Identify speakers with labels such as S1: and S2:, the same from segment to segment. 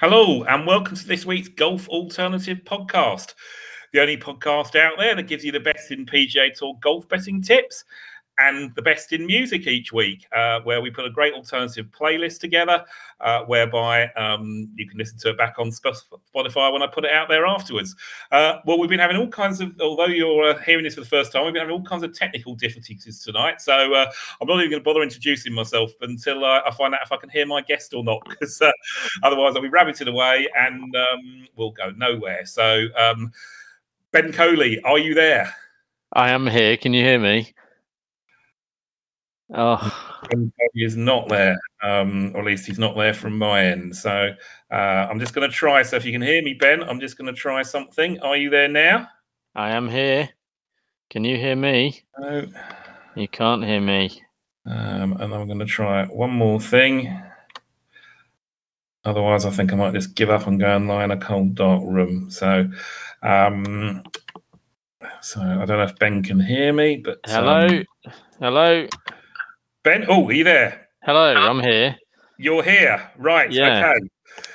S1: Hello, and welcome to this week's Golf Alternative Podcast, the only podcast out there that gives you the best in PGA Tour golf betting tips and the best in music each week, uh, where we put a great alternative playlist together, uh, whereby um, you can listen to it back on Spotify when I put it out there afterwards. Uh, well, we've been having all kinds of, although you're uh, hearing this for the first time, we've been having all kinds of technical difficulties tonight. So uh, I'm not even going to bother introducing myself until uh, I find out if I can hear my guest or not, because otherwise I'll be rabbited away and um, we'll go nowhere. So, um, Ben Coley, are you there?
S2: I am here. Can you hear me?
S1: Oh, he is not there, um, or at least he's not there from my end. So uh, I'm just going to try. So if you can hear me, Ben, I'm just going to try something. Are you there now?
S2: I am here. Can you hear me?
S1: No.
S2: You can't hear me.
S1: Um, and I'm going to try one more thing. Otherwise, I think I might just give up and go and lie in a cold, dark room. So, um, so I don't know if Ben can hear me, but
S2: hello, um, hello.
S1: Ben, oh, are you there?
S2: Hello, I'm here.
S1: You're here, right? Yeah. Okay.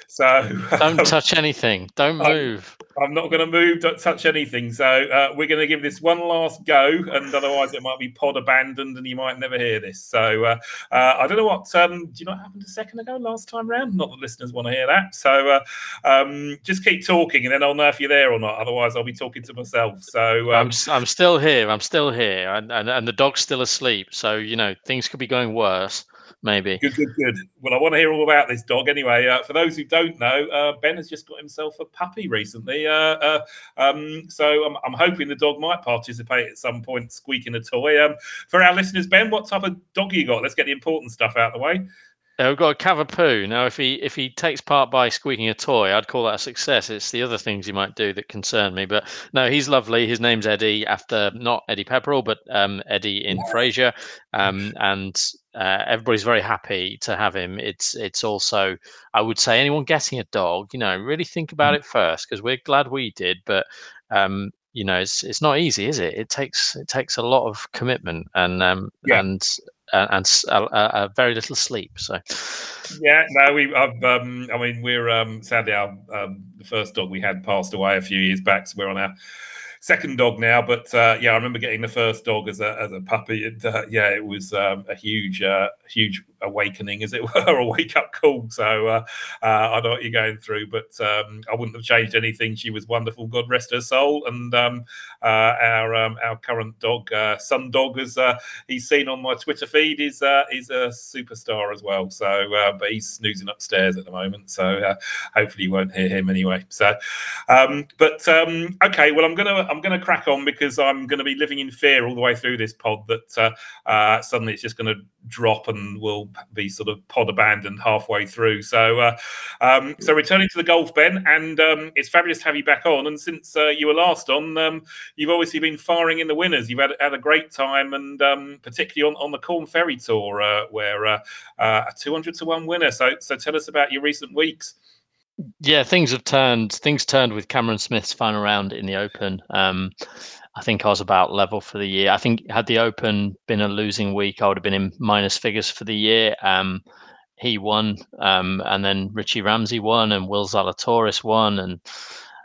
S1: So
S2: don't um, touch anything. Don't move.
S1: I'm, I'm not going to move. Don't touch anything. So uh, we're going to give this one last go, and otherwise it might be pod abandoned, and you might never hear this. So uh, uh, I don't know what. Um, do you know what happened a second ago, last time round? Not that listeners want to hear that. So uh, um, just keep talking, and then I'll know if you're there or not. Otherwise, I'll be talking to myself. So
S2: um, I'm I'm still here. I'm still here, and, and and the dog's still asleep. So you know things could be going worse maybe.
S1: Good, good, good. Well, I want to hear all about this dog anyway. Uh, for those who don't know, uh, Ben has just got himself a puppy recently. Uh, uh um, so I'm, I'm, hoping the dog might participate at some point, squeaking a toy. Um, for our listeners, Ben, what type of dog you got? Let's get the important stuff out of the way.
S2: Uh, we've got a Cavapoo. Now, if he if he takes part by squeaking a toy, I'd call that a success. It's the other things he might do that concern me. But no, he's lovely. His name's Eddie, after not Eddie Pepperell, but um, Eddie in Frasier, um, and uh, everybody's very happy to have him. It's it's also, I would say, anyone getting a dog, you know, really think about mm. it first because we're glad we did, but um, you know, it's it's not easy, is it? It takes it takes a lot of commitment and um, yeah. and and, and very little sleep. So,
S1: yeah, no, we. I've, um, I mean, we're um, sadly our um, the first dog we had passed away a few years back, so we're on our second dog now. But uh, yeah, I remember getting the first dog as a as a puppy, uh, yeah, it was um, a huge uh, huge awakening, as it were, a wake up call. So uh, uh, I know what you're going through, but um, I wouldn't have changed anything. She was wonderful. God rest her soul. And um, uh, our um, our current dog, uh, Sun Dog, as uh, he's seen on my Twitter feed, is uh, is a superstar as well. So, but he's snoozing upstairs at the moment. So hopefully you won't hear him anyway. So, um, but um, okay, well I'm gonna I'm gonna crack on because I'm gonna be living in fear all the way through this pod that suddenly it's just gonna drop and we'll be sort of pod abandoned halfway through. So, uh, um, so returning to the golf, Ben, and um, it's fabulous to have you back on. And since uh, you were last on, um, you've obviously been firing in the winners. You've had, had a great time, and um, particularly on, on the Korn Ferry Tour, uh, where uh, uh, a 200 to 1 winner. So, so tell us about your recent weeks.
S2: Yeah, things have turned. Things turned with Cameron Smith's final round in the Open. Um, I think I was about level for the year. I think had the Open been a losing week, I would have been in minus figures for the year. Um, he won, um, and then Richie Ramsay won, and Will Zalatoris won, and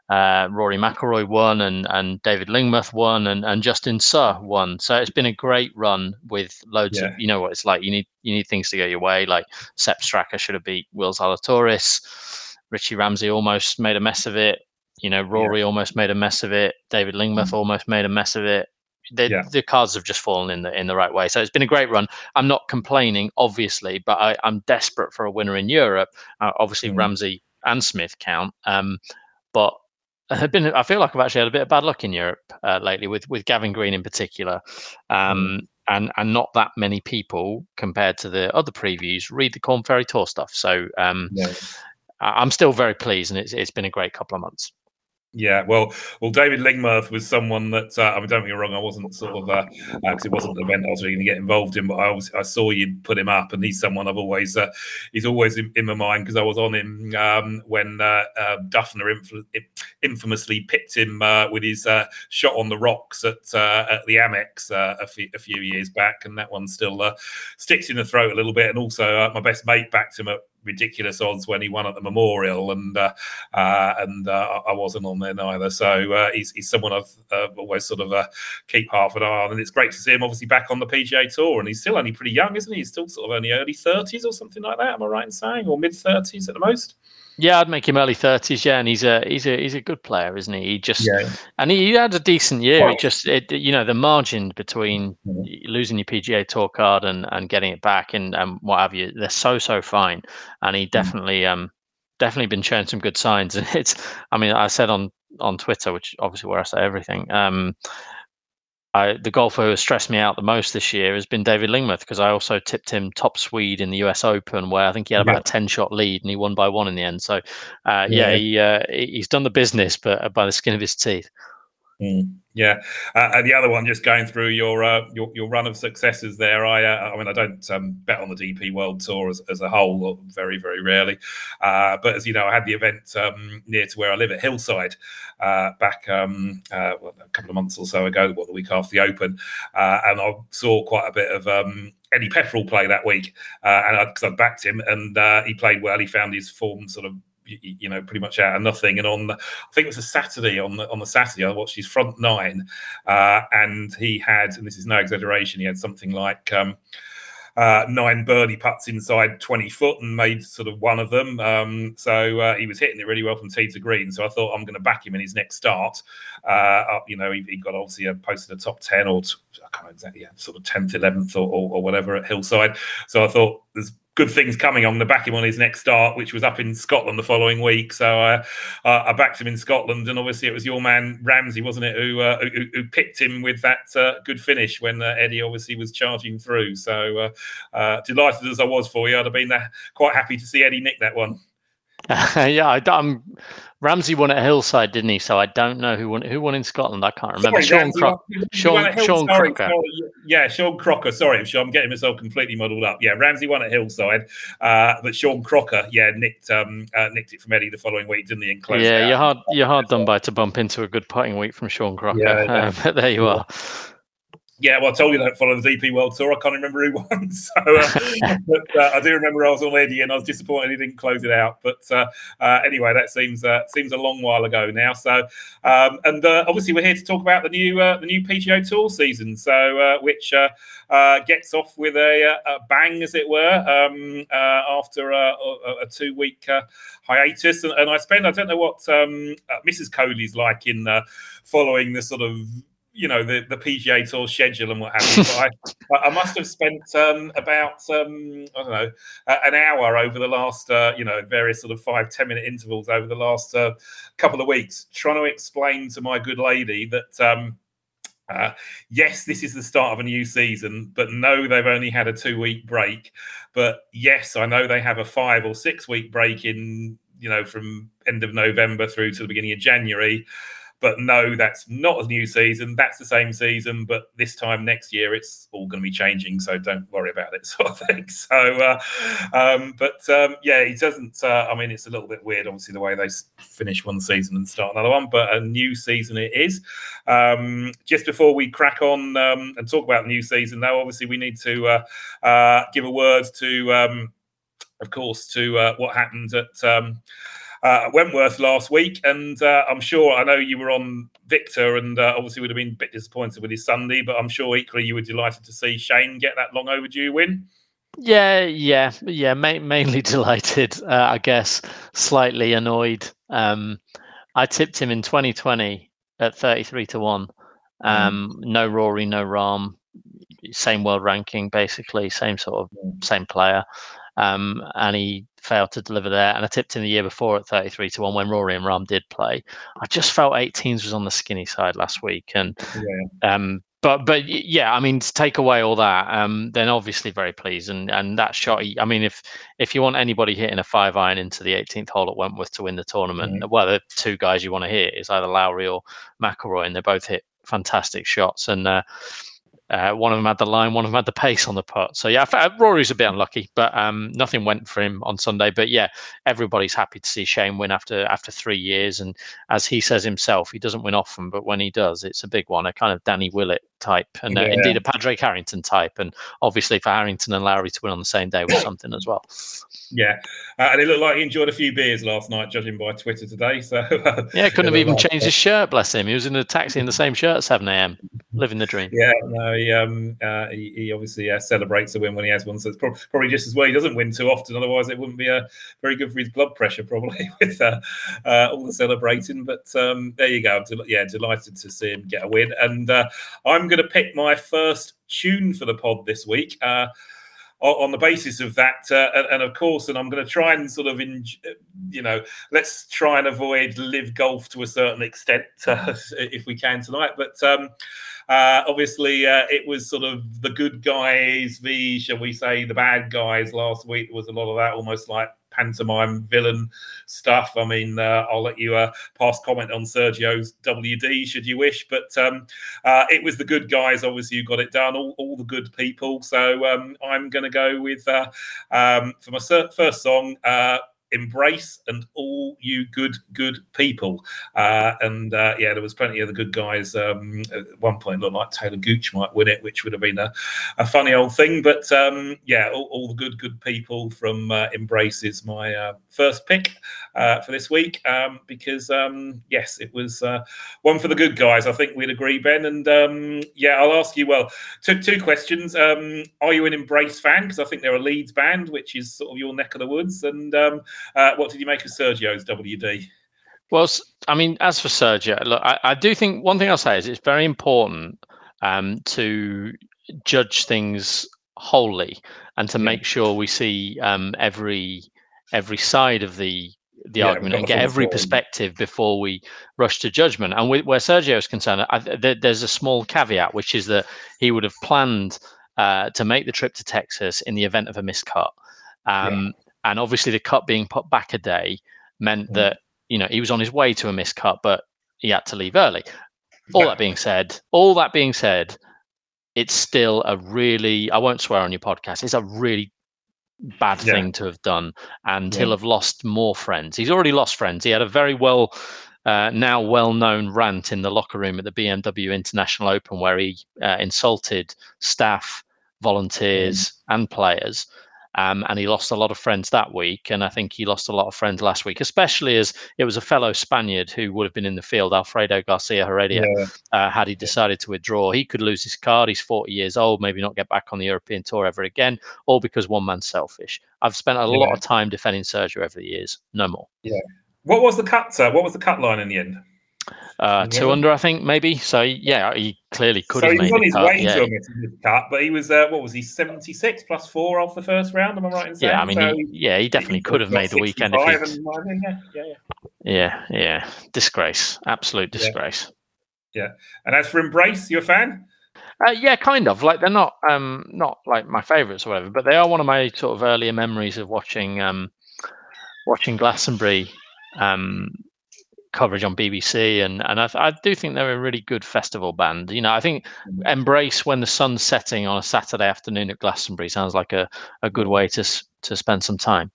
S2: uh, Rory McIlroy won, and and David Lingmerth won, and and Justin Suh won. So it's been a great run with loads yeah. of you know what it's like. You need you need things to go your way. Like Sepp Straka should have beat Will Zalatoris. Richie Ramsay almost made a mess of it. You know, Rory yeah. almost made a mess of it. David Lingmerth mm almost made a mess of it. The, yeah. the cards have just fallen in the in the right way. So it's been a great run. I'm not complaining, obviously, but I, am desperate for a winner in Europe. Uh, obviously, mm Ramsay and Smith count. Um, but I've been. I feel like I've actually had a bit of bad luck in Europe uh, lately with with Gavin Green in particular. Um, mm. And, and not that many people compared to the other previews read the Korn Ferry Tour stuff. So um, yeah. I'm still very pleased, and it's, it's been a great couple of months.
S1: Yeah, well, well, David Lingmerth was someone that uh, I mean, don't get me wrong, I wasn't sort of uh, uh, it wasn't an event I was really going to get involved in, but I was, I saw you put him up, and he's someone I've always uh, he's always in, in my mind because I was on him um, when uh, uh, Dufner inf- infamously picked him with his shot on the rocks at at the Amex a, few, a few years back, and that one still sticks in the throat a little bit. And also, my best mate backed him at ridiculous odds when he won at the Memorial, and uh, uh, and uh, I wasn't on there neither. So uh, he's, he's someone I've always sort of uh, keep half an eye on, and it's great to see him obviously back on the PGA Tour, and he's still only pretty young, isn't he? He's still sort of only early thirties or something like that. Am I right in saying, or mid thirties at the most?
S2: Yeah, I'd make him early thirties. Yeah, and he's a he's a he's a good player, isn't he? He just yeah. and he, he, had a decent year. It just it you know the margin between mm-hmm. losing your PGA Tour card and, and getting it back and, and what have you, they're so so fine. And he mm-hmm. definitely mm-hmm. um definitely been showing some good signs. And it's I mean I said on on Twitter, which obviously where I say everything. Um, I, the golfer who has stressed me out the most this year has been David Lingmerth because I also tipped him top Swede in the U.S. Open, where I think he had about yeah. a ten shot lead and he won by one in the end. So, uh, yeah, yeah he, uh, he's done the business, but uh, by the skin of his teeth.
S1: Mm. Yeah, uh, and the other one, just going through your uh, your, your run of successes there. I uh, I mean, I don't um, bet on the DP World Tour as, as a whole, very very rarely. Uh, but as you know, I had the event um, near to where I live at Hillside uh, back um, uh, well, a couple of months or so ago, what the week after the Open, and I saw quite a bit of um, Eddie Pepperell play that week, and because I, I, backed him, and he played well. He found his form sort of you know pretty much out of nothing. And on the, I think it was a Saturday on the on the Saturday I watched his front nine, uh, and he had and this is no exaggeration, he had something like. Um, uh, nine birdie putts inside 20 foot and made sort of one of them. Um, so uh, he was hitting it really well from tee to green. So I thought I'm going to back him in his next start. Uh, you know, he, he, got obviously a, posted a top 10 or I can't exactly, yeah, sort of 10th, 11th or, or, or, whatever at Hillside. So I thought there's good things coming. I'm going to back him on his next start, which was up in Scotland the following week. So uh, uh, I backed him in Scotland, and obviously it was your man Ramsay, wasn't it, who uh, who, who, picked him with that uh, good finish when uh, Eddie obviously was charging through. So uh, delighted as I was for you, I'd have been quite happy to see Eddie nick that one.
S2: yeah, I, am Ramsay won at Hillside, didn't he? So I don't know who won. Who won in Scotland? I can't remember. Sorry, Sean, Cro- Sean, Sean Crocker.
S1: yeah, Sean Crocker. Sorry, I'm getting myself completely muddled up. Yeah, Ramsay won at Hillside, uh, but Sean Crocker, yeah, nicked um, uh, nicked it from Eddie the following week, didn't he? And
S2: yeah, you're hard you're hard done by to bump into a good putting week from Sean Crocker. Yeah. Uh, but there you are.
S1: Yeah, well, I told you don't follow the DP World Tour. I can't remember who won. So, uh, but uh, I do remember I was on Eddie, and I was disappointed he didn't close it out. But uh, uh anyway, that seems uh, seems a long while ago now. So, um, and uh, obviously we're here to talk about the new the new PGA Tour season. So, which gets off with a, a, bang, as it were, um, after a, a two week hiatus. And, and, I spend I don't know what um, Mrs. Coley's like in following the sort of you know the, the PGA Tour schedule and what have you. But I, I must have spent um, about um, I don't know an hour over the last uh, you know various sort of five ten minute intervals over the last uh, couple of weeks trying to explain to my good lady that. Um, uh, yes, this is the start of a new season, but no, they've only had a two week break. But yes, I know they have a five or six week break in, you know, from end of November through to the beginning of January. But no, that's not a new season. That's the same season, but this time next year it's all going to be changing. So don't worry about it, sort of thing. So, uh, um, but um, yeah, it doesn't. Uh, I mean, it's a little bit weird, obviously, the way they finish one season and start another one. But a new season it is. Um, just before we crack on um, and talk about the new season, though, obviously we need to uh, uh give a word to, um, of course, to uh, what happened at. Uh, Wentworth last week, and uh, I'm sure I know you were on Viktor, and uh, obviously would have been a bit disappointed with his Sunday, but I'm sure equally you were delighted to see Shane get that long overdue win.
S2: Yeah, yeah, yeah. Ma- mainly delighted, uh, I guess. Slightly annoyed. Um, I tipped him in 2020 at 33 to one. Um, mm. No Rory, no Rahm. Same world ranking, basically. Same sort of same player. Um, and he failed to deliver there. And I tipped him the year before at 33 to 1 when Rory and Rahm did play. I just felt 18s was on the skinny side last week. And yeah. um, but but yeah, I mean, to take away all that, um, then obviously very pleased. And and that shot, I mean, if if you want anybody hitting a five iron into the 18th hole at Wentworth to win the tournament, mm-hmm. well, the two guys you want to hit is either Lowry or McIlroy, and they both hit fantastic shots. And uh, uh, one of them had the line, one of them had the pace on the putt. So yeah, Rory's a bit unlucky, but um, nothing went for him on Sunday. But yeah, everybody's happy to see Shane win after after three years. And as he says himself, he doesn't win often, but when he does, it's a big one, a kind of Danny Willett type, and uh, indeed a Padraig Harrington type. And obviously for Harrington and Lowry to win on the same day was something as well.
S1: Yeah, uh, and it looked like he enjoyed a few beers last night, judging by Twitter today. So
S2: yeah, couldn't have even changed his shirt. Bless him. He was in a taxi in the same shirt at seven a.m. living the dream.
S1: Yeah, no, he um, uh, he, he, obviously uh, celebrates a win when he has one. So it's pro- probably just as well he doesn't win too often. Otherwise, it wouldn't be uh, very good for his blood pressure, probably with uh, uh, all the celebrating. But um, there you go. I'm del- yeah, delighted to see him get a win. And uh, I'm going to pick my first tune for the pod this week. Uh, on the basis of that, uh, and, and, of course, and I'm going to try and sort of, in, you know, let's try and avoid live golf to a certain extent uh, if we can tonight. But um, uh, obviously, uh, it was sort of the good guys, the shall we say, the bad guys last week. There was a lot of that, almost like pantomime villain stuff. I mean, uh, I'll let you uh, pass comment on Sergio's WD should you wish, but um, uh, it was the good guys, obviously, who got it done, all, all the good people. So um, I'm going to go with, uh, um, for my first song, uh, embrace and all you good good people. Uh, and uh, yeah there was plenty of the good guys um, at one point looked like taylor gooch might win it which would have been a, a funny old thing. But um, yeah all, all, the good good people from uh, embrace is my uh, first pick uh, for this week. Um, because um, yes it was uh, one for the good guys i think we'd agree ben. And um, yeah i'll ask you well two, two questions. Um, are you an embrace fan? Because i think they're a leeds band which is sort of your neck of the woods. And uh, what did you make of Sergio's WD?
S2: Well, I mean, as for Sergio, look, I, I do think one thing I'll say is it's very important um, to judge things wholly and to make sure we see um, every every side of the the yeah, argument and get every perspective before we rush to judgment. And with, where Sergio is concerned, I, there, there's a small caveat, which is that he would have planned uh, to make the trip to Texas in the event of a miscut. Um, yeah. And obviously, the cut being put back a day meant mm. that you know he was on his way to a missed cut, but he had to leave early. All that being said, all that being said, it's still a really I won't swear on your podcast. It's a really bad yeah. thing to have done, and yeah. he'll have lost more friends. He's already lost friends. He had a very well. Uh, now well-known rant in the locker room at the BMW International Open, where he uh, insulted staff, volunteers, mm. and players. Um, and he lost a lot of friends that week. And I think he lost a lot of friends last week, especially as it was a fellow Spaniard who would have been in the field, Alfredo Garcia Heredia, yeah. uh, had he decided to withdraw. He could lose his card. He's 40 years old, maybe not get back on the European tour ever again, all because one man's selfish. I've spent a yeah. lot of time defending Sergio over the years. No more.
S1: Yeah. What was the cut, sir? What was the cut line in the end?
S2: Uh, two under, I think, maybe. So yeah, he clearly could
S1: so
S2: have
S1: made
S2: on his
S1: cut. way
S2: yeah.
S1: to a cut, but he was uh, what was he seventy six plus four off the first round? Am I right in saying?
S2: Yeah, I mean, so he, yeah, he definitely he could have made the weekend. If he... yeah, yeah, yeah, yeah, yeah, disgrace, absolute disgrace.
S1: Yeah. yeah. and as for Embrace, you a fan?
S2: Uh, yeah, kind of. Like they're not um not like my favourites or whatever, but they are one of my sort of earlier memories of watching um watching Glastonbury um coverage on BBC, and and I, I, do think they're a really good festival band. You know, I think mm. Embrace when the sun's setting on a Saturday afternoon at Glastonbury sounds like a, a good way to to spend some time.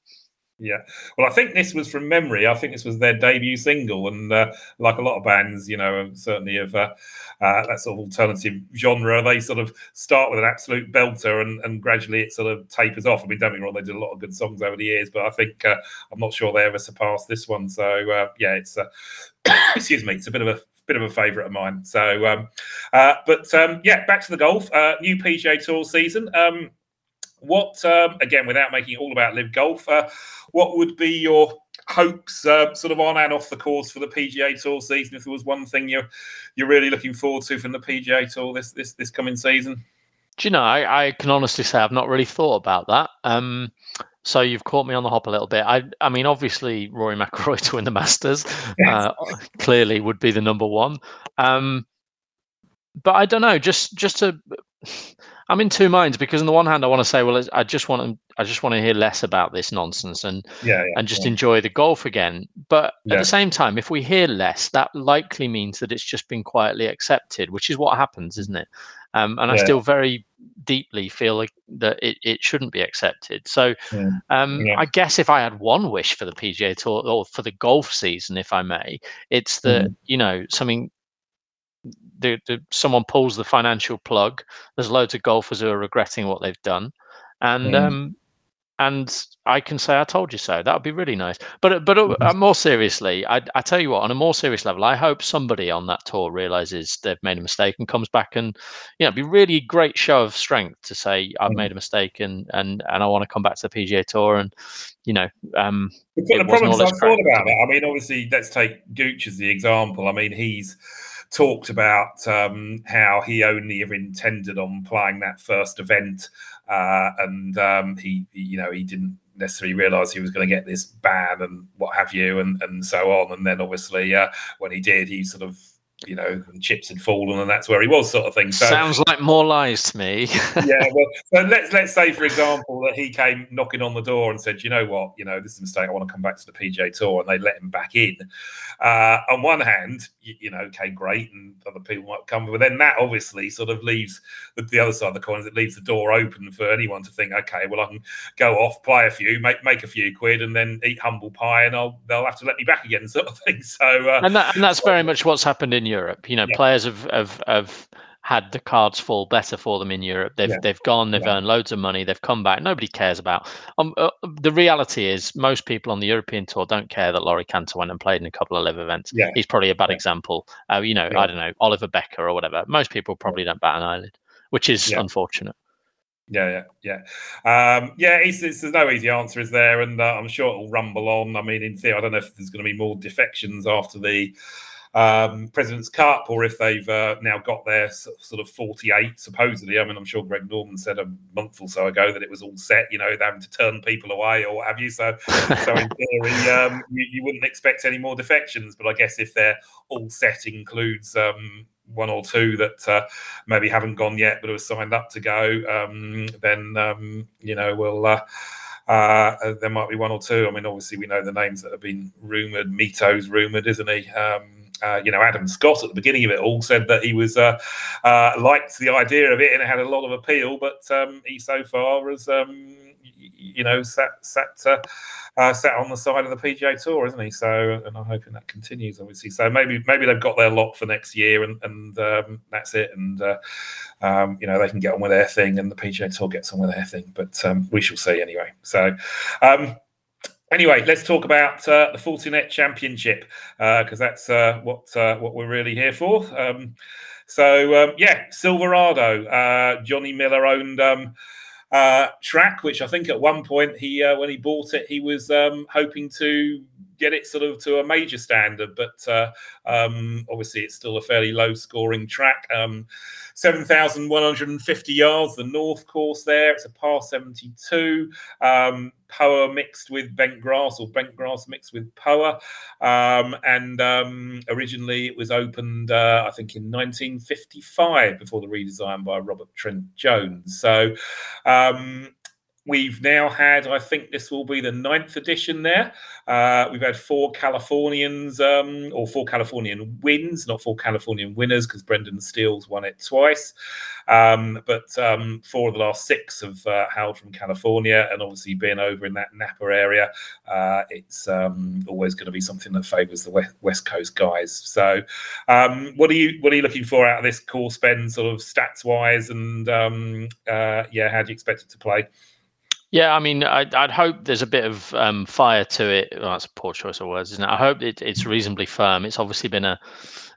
S1: Yeah, well, I think this was from memory. I think this was their debut single, and uh, like a lot of bands, you know, certainly of uh, uh, that sort of alternative genre, they sort of start with an absolute belter, and, and gradually it sort of tapers off. I mean, don't get me wrong, they did a lot of good songs over the years, but I think uh, I'm not sure they ever surpassed this one. So uh, yeah, it's uh, excuse me, it's a bit of a bit of a favourite of mine. So, um, but um, yeah, back to the golf. new PGA Tour season. Um, what um, again, without making it all about live golf, uh, what would be your hopes, uh, sort of on and off the course for the PGA Tour season? If there was one thing you're you're really looking forward to from the PGA Tour this this this coming season.
S2: Do you know? I, I can honestly say I've not really thought about that. Um, so you've caught me on the hop a little bit. I, I mean, obviously Rory McIlroy to win the Masters yes. uh, clearly would be the number one. Um, but I don't know. Just just to I'm in two minds because on the one hand I want to say, well, I just want to, I just want to hear less about this nonsense and
S1: yeah, yeah
S2: and just
S1: yeah.
S2: enjoy the golf again. But at the same time, if we hear less, that likely means that it's just been quietly accepted, which is what happens, isn't it? um, and I still very deeply feel like that it, it shouldn't be accepted. So. Um. I guess if I had one wish for the PGA Tour or for the golf season, if I may, it's that mm. you know something. The, the, someone pulls the financial plug. There's loads of golfers who are regretting what they've done, and mm. um, and I can say I told you so. That would be really nice. But but uh, mm-hmm. more seriously, I, I tell you what, on a more serious level, I hope somebody on that tour realizes they've made a mistake and comes back and you know, be really great show of strength to say I've mm. made a mistake and and and I want to come back to the PGA Tour and you know. Um,
S1: the, the problem is I've thought about it. I mean, obviously, let's take Gooch as the example. I mean, he's talked about um, how he only ever intended on playing that first event, uh, and um, he, you know, he didn't necessarily realize he was going to get this ban and what have you, and and so on. And then obviously, uh, when he did, he sort of you know, chips had fallen and that's where he was, sort of thing. So
S2: sounds like more lies to me.
S1: yeah, well, so let's let's say, for example, that he came knocking on the door and said, "You know what? You know, this is a mistake. I want to come back to the PGA Tour," and they let him back in. Uh, on one hand, you, you, know, okay, great, and other people might come, but then that obviously sort of leaves the, the other side of the coin. It leaves the door open for anyone to think, okay, well, I can go off, play a few, make make a few quid, and then eat humble pie, and I'll they'll have to let me back again, sort of thing. So, uh,
S2: and, that, and that's very much what's happened in Europe. You know, yeah. players have, have have had the cards fall better for them in Europe. They've yeah. they've gone, they've yeah. earned loads of money, they've come back. Nobody cares about. Um, uh, the reality is, most people on the European tour don't care that Laurie Canter went and played in a couple of live events. Yeah. He's probably a bad example. Uh, you know, I don't know Oliver Bekker or whatever. Most people probably don't bat an eyelid, which is unfortunate.
S1: Yeah, yeah, yeah. Um, yeah, it's, it's, there's no easy answer, is there? And uh, I'm sure it'll rumble on. I mean, in theory, I don't know if there's going to be more defections after the um, President's Cup or if they've uh, now got their sort of 48, supposedly. I mean, I'm sure Greg Norman said a month or so ago that it was all set, you know, having to turn people away or what have you. So, so in theory, um, you, you, wouldn't expect any more defections. But I guess if they're all set includes um, one or two that uh, maybe haven't gone yet but have signed up to go, um, then um, you know we'll. Uh, uh, there might be one or two. I mean, obviously, we know the names that have been rumored. Mito's rumored, isn't he? Um, uh, you know, Adam Scott at the beginning of it all said that he was uh, uh, liked the idea of it and it had a lot of appeal, but um, he so far has, um, you know, sat sat uh, uh, sat on the side of the PGA Tour, isn't he? So, and I'm hoping that continues, obviously. So maybe maybe they've got their lot for next year, and and um, that's it, and. Uh, um, you know they can get on with their thing, and the PGA Tour gets on with their thing. But um, we shall see anyway. So, um, Anyway, let's talk about uh, the Fortinet Championship because uh, that's uh, what uh, what we're really here for. Um, so um, yeah, Silverado. Uh, Johnny Miller owned um, uh, track, which I think at one point he when he bought it, he was um, hoping to get it sort of to a major standard, but um, obviously it's still a fairly low scoring track. Um, 7,150 yards, the north course there. It's a par 72. Um, Poa mixed with bent grass or bent grass mixed with Poa. Um, and um, originally it was opened, uh, I think, in 1955 before the redesign by Robert Trent Jones. So um, We've now had, I think this will be the ninth edition there. Uh, we've had four Californians um, or four Californian wins, not four Californian winners because Brendan Steele's won it twice. Um, but um, four of the last six have uh, hailed from California, and obviously being over in that Napa area, uh, it's um, always going to be something that favours the West Coast guys. So, um, what are you what are you looking for out of this course, Ben? Sort of stats wise, and um, uh, yeah, how do you expect it to play?
S2: Yeah, I mean, I'd, I'd hope there's a bit of um, fire to it. Well, that's a poor choice of words, isn't it? I hope it, it's reasonably firm. It's obviously been a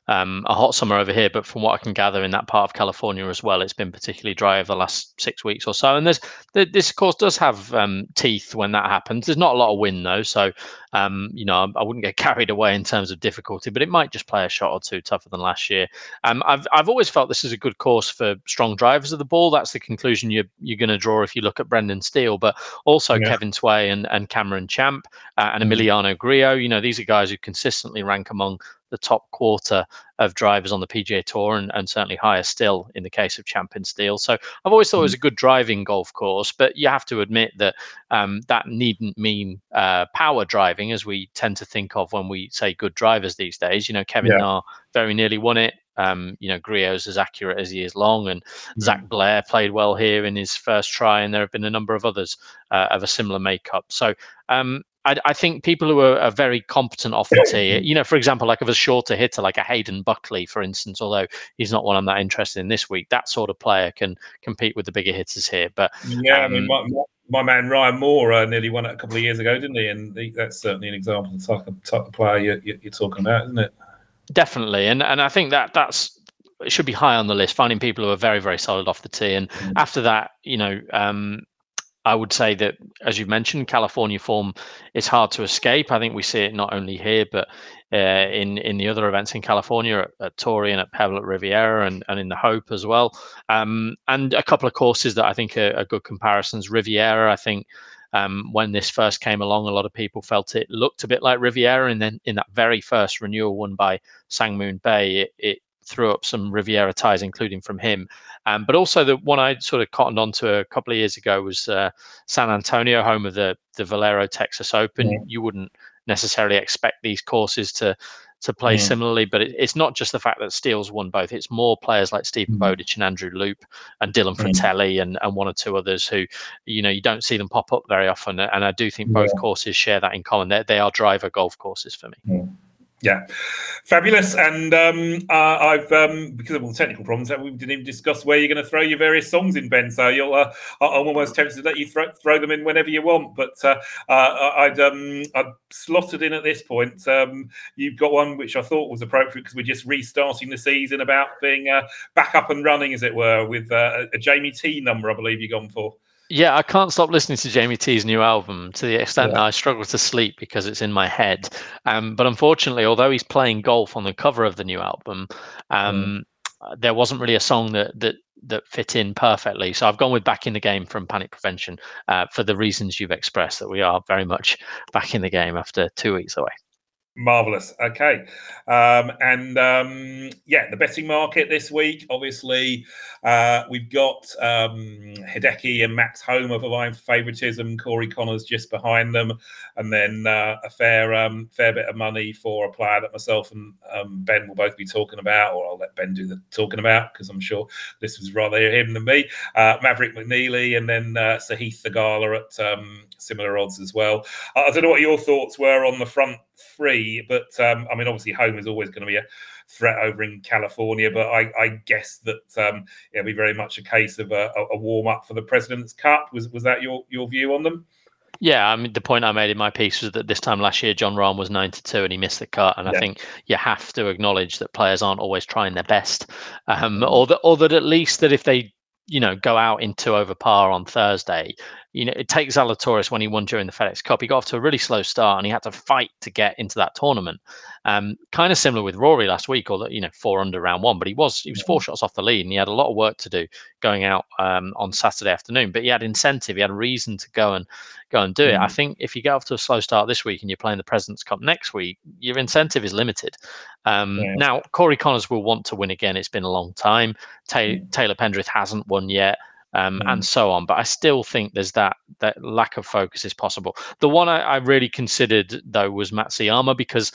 S2: um, a hot summer over here, but from what I can gather in that part of California as well, it's been particularly dry over the last six weeks or so. And there's this, of course, does have um, teeth when that happens. There's not a lot of wind though, so um, you know I, wouldn't get carried away in terms of difficulty, but it might just play a shot or two tougher than last year. Um, I've I've always felt this is a good course for strong drivers of the ball. That's the conclusion you're you're going to draw if you look at Brendan Steele, but also yeah. Kevin Tway and, and Cameron Champ uh, and mm-hmm. Emiliano Grillo. You know these are guys who consistently rank among the top quarter of drivers on the PGA Tour, and, and certainly higher still in the case of Champion Steele. So I've always thought mm. it was a good driving golf course, but you have to admit that um, that needn't mean uh, power driving as we tend to think of when we say good drivers these days. You know, Kevin yeah. Na very nearly won it. Um, you know, Grillo's as accurate as he is long, and mm. Zac Blair played well here in his first try, and there have been a number of others uh, of a similar makeup. So um, I, I, think people who are, are, very competent off the tee, you know, for example, like of a shorter hitter, like a Hayden Buckley, for instance, although he's not one I'm that interested in this week, that sort of player can compete with the bigger hitters here. But
S1: yeah, um, I mean, um, my, my, man Ryan Moore uh, nearly won it a couple of years ago, didn't he? And he, that's certainly an example of the type of, type of player you're, you're talking about, isn't it?
S2: Definitely, and and I think that that's it should be high on the list. Finding people who are very very solid off the tee, and mm. after that, you know, um, I would say that, as you've mentioned, California form is hard to escape. I think we see it not only here, but uh, in in the other events in California at, at Torrey and at Pebble at Riviera and, and in the Hope as well. Um, and a couple of courses that I think are, are good comparisons. Riviera, I think. Um, when this first came along, a lot of people felt it looked a bit like Riviera, and then in that very first renewal won by Moon Bae, it, it threw up some Riviera ties, including from him. Um, but also the one I sort of cottoned on to a couple of years ago was uh, San Antonio, home of the the Valero Texas Open. Yeah. You wouldn't necessarily expect these courses to to play yeah. similarly, but it, it's not just the fact that Steele's won both. It's more players like Stephen mm. Bowditch and Andrew Loupe and Dylan Frittelli and, and one or two others who, you know, you don't see them pop up very often. And I do think both yeah. courses share that in common. They're, they are driver golf courses for me.
S1: Yeah, fabulous. And um, uh, I've um, because of all the technical problems, we didn't even discuss where you're going to throw your various songs in, Ben. So you'll, uh, I'm almost tempted to let you throw, throw them in whenever you want. But uh, uh I'd um, I'd slotted in at this point. Um, you've got one which I thought was appropriate because we're just restarting the season about being uh, back up and running, as it were, with uh, a Jamie T number. I believe you've gone for.
S2: Yeah, I can't stop listening to Jamie T's new album to the extent yeah. that I struggle to sleep because it's in my head. Um, but unfortunately, although he's playing golf on the cover of the new album, um, mm. there wasn't really a song that that that fit in perfectly. So I've gone with "Back in the Game" from Panic Prevention uh, for the reasons you've expressed that we are very much back in the game after two weeks away.
S1: Marvelous. Okay. Um, and um, yeah, the betting market this week, obviously, uh, we've got um, Hideki and Max Homa vying for favouritism, Corey Conners just behind them, and then uh, a fair um, fair bit of money for a player that myself and um, Ben will both be talking about, or I'll let Ben do the talking about because I'm sure this was rather him than me. Uh, Maverick McNealy, and then uh, Sahith Theegala at um, similar odds as well. I don't know what your thoughts were on the front three, but um, I mean, obviously, Homa is always going to be a threat over in California, but I, I guess that um, it'll be very much a case of a, a warm up for the President's Cup. Was was that your your view on them?
S2: Yeah, I mean the point I made in my piece was that this time last year Jon Rahm was nine to two and he missed the cut, and yeah. I think you have to acknowledge that players aren't always trying their best, um, or that or that at least that if they you know go out into over par on Thursday, you know, it takes Zalatoris when he won during the FedEx Cup. He got off to a really slow start and he had to fight to get into that tournament. Um, kind of similar with Rory last week, or you know, four under round one, but he was he was four shots off the lead and he had a lot of work to do going out um, on Saturday afternoon. But he had incentive, he had a reason to go and go and do mm-hmm. it. I think if you get off to a slow start this week and you're playing the President's Cup next week, your incentive is limited. Um, yeah. Now, Corey Conners will want to win again. It's been a long time. mm-hmm. Taylor Pendrith hasn't won yet um, mm. and so on. But I still think there's that that lack of focus is possible. The one I, I really considered though was Matsuyama because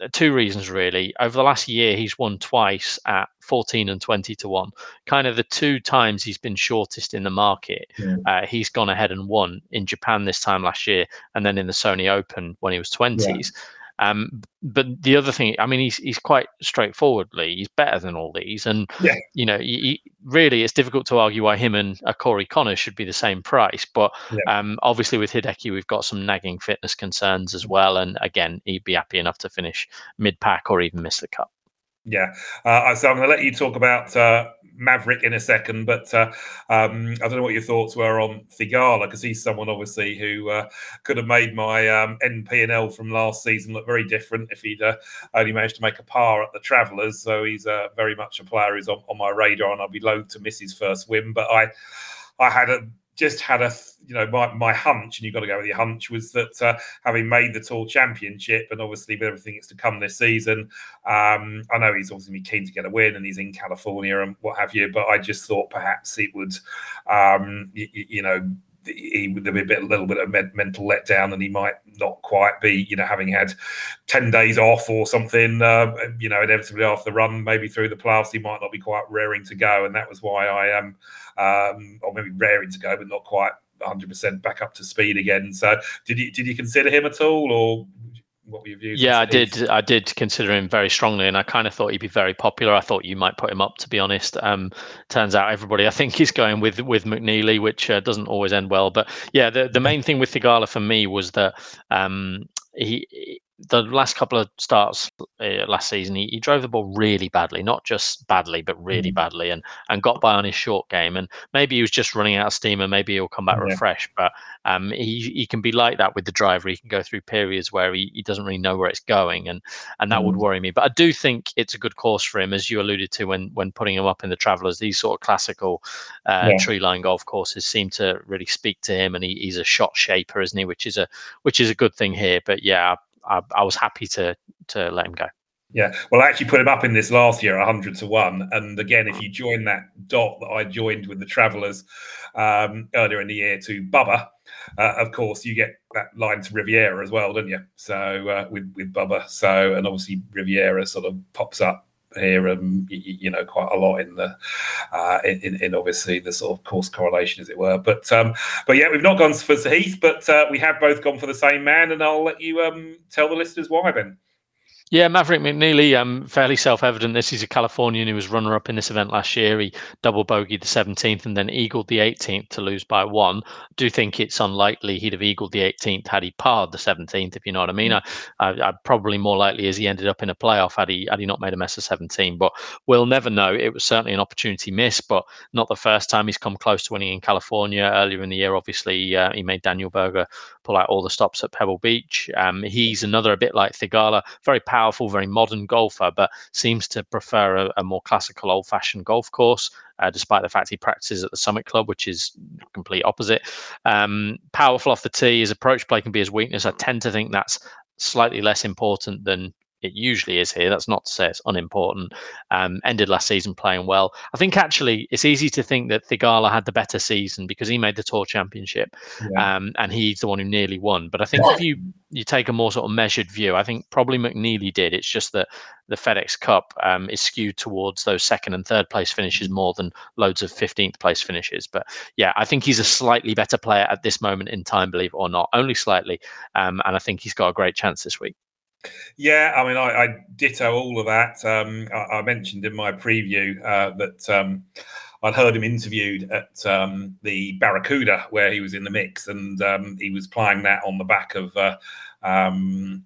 S2: uh, two reasons really. Over the last year, he's won twice at 14 and 20 to 1. Kind of the two times he's been shortest in the market, yeah. uh, he's gone ahead and won in Japan this time last year, and then in the Sony Open when he was 20s. Yeah. Um, but the other thing, I mean, he's he's quite straightforwardly, he's better than all these, and yeah. you know, he, really, it's difficult to argue why him and a Corey Connor should be the same price. But yeah. um, obviously, with Hideki, we've got some nagging fitness concerns as well, and again, he'd be happy enough to finish mid pack or even miss the cut.
S1: Yeah. Uh, so I'm going to let you talk about uh, Maverick in a second, but uh, um, I don't know what your thoughts were on Theegala because he's someone obviously who uh, could have made my um, NP and L from last season look very different if he'd uh, only managed to make a par at the Travelers. So he's uh, very much a player who's on, on my radar, and I'd be loath to miss his first win. But I, I had a just had a you know my, my hunch and you've got to go with your hunch was that uh, having made the tour championship and obviously with everything that's to come this season um, i know he's obviously keen to get a win and he's in california and what have you but i just thought perhaps it would um, you, you know he would be a bit, a little bit of mental letdown, and he might not quite be, you know, having had ten days off or something, uh, you know, inevitably after the run, maybe through the playoffs, he might not be quite raring to go, and that was why I am, um, or maybe raring to go, but not quite 100% back up to speed again. So, did you did you consider him at all, or what were your views?
S2: Yeah, I did. I did consider him very strongly, and I kind of thought he'd be very popular. I thought you might put him up, to be honest. Um, turns out everybody, I think, is going with with McNealy, which uh, doesn't always end well. But yeah, the the main thing with Theegala for me was that um, he the last couple of starts uh, last season, he, he, drove the ball really badly, not just badly, but really mm. badly, and and got by on his short game. And maybe he was just running out of steam, and maybe he'll come back yeah. refreshed. But um, he he can be like that with the driver. He can go through periods where he, he doesn't really know where it's going, and and that mm. would worry me. But I do think it's a good course for him, as you alluded to when when putting him up in the Travelers. These sort of classical uh, yeah. tree line golf courses seem to really speak to him, and he, he's a shot shaper, isn't he? Which is a which is a good thing here. But yeah, I, I was happy to to let him go.
S1: Yeah, well, I actually put him up in this last year, 100 to 1. And again, if you join that dot that I joined with the Travelers um, earlier in the year to Bubba, uh, of course, you get that line to Riviera as well, don't you? So uh, with, with Bubba. So, and obviously, Riviera sort of pops up here, you, you, know, quite a lot in the uh, in, in obviously the sort of course correlation, as it were. But um, but yeah, we've not gone for Heath, but uh, we have both gone for the same man, and I'll let you um, tell the listeners why, Ben.
S2: Yeah, Maverick McNealy, um, fairly self-evident. This is a Californian who was runner-up in this event last year. He double bogeyed the 17th and then eagled the 18th to lose by one. do think it's unlikely he'd have eagled the 18th had he parred the 17th, if you know what I mean. Mm. I, I, I probably more likely as he ended up in a playoff had he had he not made a mess of 17. But we'll never know. It was certainly an opportunity miss, but not the first time he's come close to winning in California. Earlier in the year, obviously, uh, he made Daniel Berger pull out all the stops at Pebble Beach. Um, he's another a bit like Theegala, very powerful, very modern golfer, but seems to prefer a, a more classical, old-fashioned golf course. Uh, despite the fact he practices at the Summit Club, which is complete opposite. Um, powerful off the tee, his approach play can be his weakness. I tend to think that's slightly less important than it usually is here. That's not to say it's unimportant. Um, ended last season playing well. I think actually it's easy to think that Theegala had the better season because he made the Tour Championship, yeah. um, and he's the one who nearly won. But I think if you you take a more sort of measured view, I think probably McNealy did. It's just that the FedEx Cup um, is skewed towards those second and third place finishes more than loads of 15th place finishes. But yeah, I think he's a slightly better player at this moment in time, believe it or not, only slightly. Um, and I think he's got a great chance this week.
S1: Yeah, I mean, I, I ditto all of that. Um, I, I, mentioned in my preview uh, that um, I'd heard him interviewed at um, the Barracuda, where he was in the mix, and um, he was playing that on the back of. Uh, um,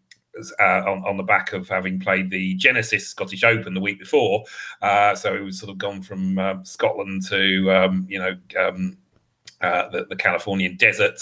S1: uh, on, on, the back of having played the Genesis Scottish Open the week before, uh, so he was sort of gone from uh, Scotland to um, you know uh, the, the, Californian desert.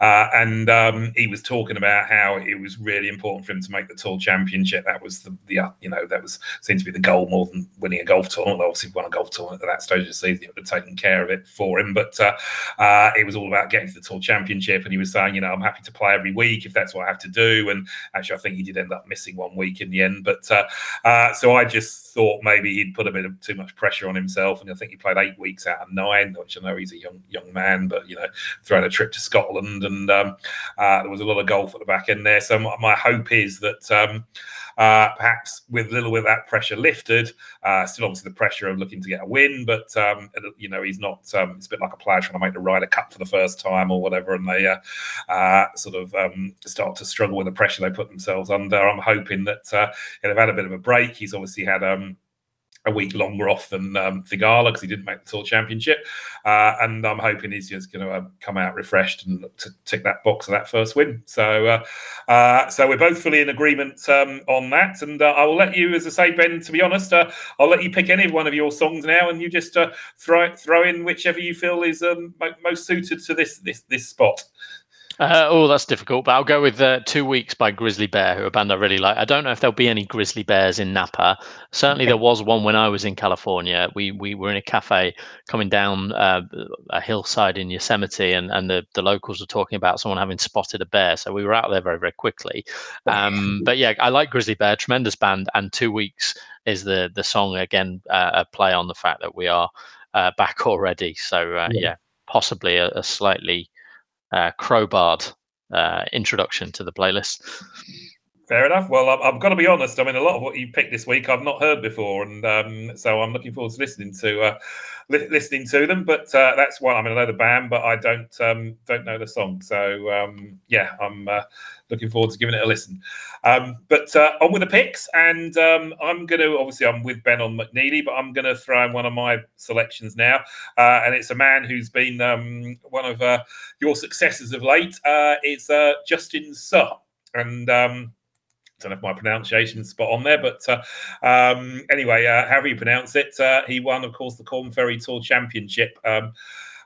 S1: Uh, and um, he was talking about how it was really important for him to make the Tour Championship. That was the, the uh, you know, that was seemed to be the goal more than winning a golf tournament. Obviously, won a golf tournament at that stage of the season. It would have taken care of it for him. But uh, uh, it was all about getting to the Tour Championship. And he was saying, you know, I'm happy to play every week if that's what I have to do. And actually, I think he did end up missing one week in the end. But so I just thought maybe he'd put a bit of too much pressure on himself. And I think he played eight weeks out of nine, which I know he's a young young man but you know, throwing a trip to Scotland, and um, uh, there was a lot of golf at the back end there. So my, my hope is that um, uh, perhaps with a little bit of that pressure lifted, uh, still obviously the pressure of looking to get a win, but um, you know he's not. Um, it's a bit like a player trying to make the Ryder Cup for the first time or whatever, and they uh, uh, sort of um, start to struggle with the pressure they put themselves under. I'm hoping that uh, they've had a bit of a break. He's obviously had um, a week longer off than um, Theegala because he didn't make the Tour Championship. Uh, and I'm hoping he's just going to uh, come out refreshed and tick that box of that first win. So, uh, uh, so we're both fully in agreement um, on that. And uh, I will let you, as I say, Ben. To be honest, uh, I'll let you pick any one of your songs now, and you just throw throw in whichever you feel is um, most suited to this this this spot.
S2: Uh, oh, that's difficult, but I'll go with uh, Two Weeks by Grizzly Bear, who are a band I really like. I don't know if there'll be any Grizzly Bears in Napa. Certainly, there was one when I was in California. We we were in a cafe coming down uh, a hillside in Yosemite, and, and the, the locals were talking about someone having spotted a bear. So we were out there very, very quickly. Um, but yeah, I like Grizzly Bear, tremendous band, and Two Weeks is the the song again, uh, a play on the fact that we are uh, back already. So uh, yeah. yeah. possibly a, a slightly crowbarred uh, introduction to the playlist.
S1: Fair enough. Well, I've, I've, got to be honest. I mean, a lot of what you picked this week I've not heard before, and um, so I'm looking forward to listening to uh, li- listening to them. But uh, that's one. I mean, I know the band, but I don't um, don't know the song. So um, yeah, I'm uh, looking forward to giving it a listen. Um, but uh, on with the picks, and um, I'm going to obviously I'm with Ben on McNealy, but I'm going to throw in one of my selections now, uh, and it's a man who's been um, one of uh, your successors of late. it's Justin Suh, and don't know if my pronunciation is spot on there, but uh, um, anyway, uh, however you pronounce it, uh, he won, of course, the Corn Ferry Tour Championship. Um,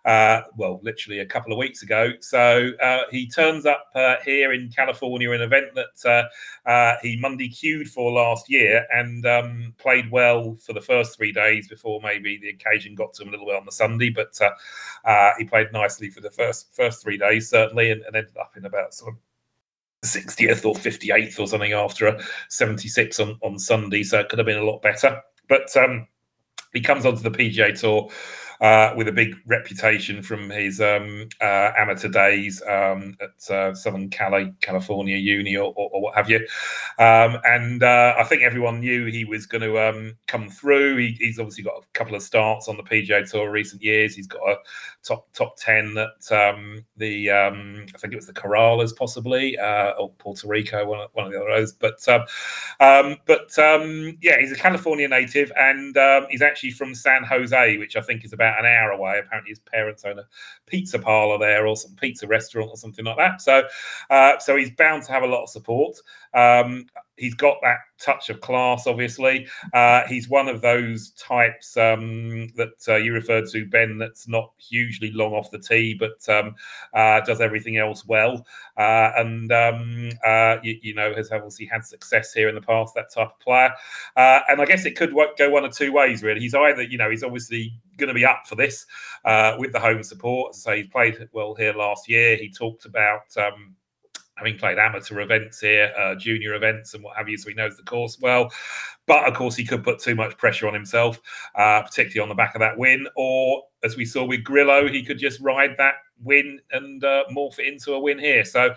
S1: uh, well, literally a couple of weeks ago. So uh, he turns up uh, here in California, in an event that he Monday queued for last year and um, played well for the first three days before maybe the occasion got to him a little bit on the Sunday. But he played nicely for the first first three days, certainly, and, and ended up in about sort of 60th or 58th or something after a 76 on, on Sunday. So it could have been a lot better. But um, he comes onto the PGA Tour uh, with a big reputation from his um, uh, amateur days um, at uh, Southern Cali, California Uni, or, or, or what have you. Um, and uh, I think everyone knew he was going to um, come through. He, he's obviously got a couple of starts on the PGA Tour recent years. He's got a top top ten at um, the um, I think it was the Corales possibly uh, or Puerto Rico, one, one of the other others. But but yeah, he's a California native, and he's actually from San Jose, which I think is about about an hour away. Apparently, his parents own a pizza parlor there or some pizza restaurant or something like that. So, uh, so he's bound to have a lot of support. Um, he's got that touch of class, obviously. Uh, he's one of those types um, that uh, you referred to, Ben, that's not hugely long off the tee, but um, uh, does everything else well. Uh, and, um, uh, you, you, know, has obviously had success here in the past, that type of player. Uh, and I guess it could go one of two ways, really. He's either, you know, he's obviously going to be up for this with the home support. So he played well here last year. He talked about, um, having played amateur events here, uh, junior events, and what have you, so he knows the course well. But of course, he could put too much pressure on himself, uh, particularly on the back of that win. Or as we saw with Grillo, he could just ride that win and uh, morph it into a win here. So.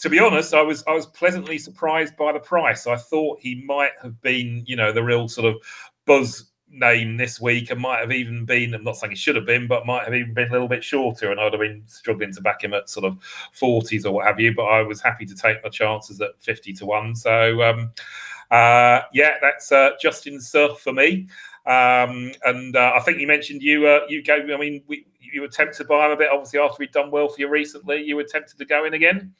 S1: To be honest, I was I was pleasantly surprised by the price. I thought he might have been, you know, the real sort of buzz name this week and might have even been, I'm not saying he should have been, but might have even been a little bit shorter. And I'd have been struggling to back him at sort of 40s or what have you. But I was happy to take my chances at 50 to 1. So, um, uh, yeah, that's uh, Justin Suh for me. Um, and uh, I think you mentioned you uh, you gave I mean, we, you were tempted by him a bit, obviously, after he'd done well for you recently. You were tempted to go in again?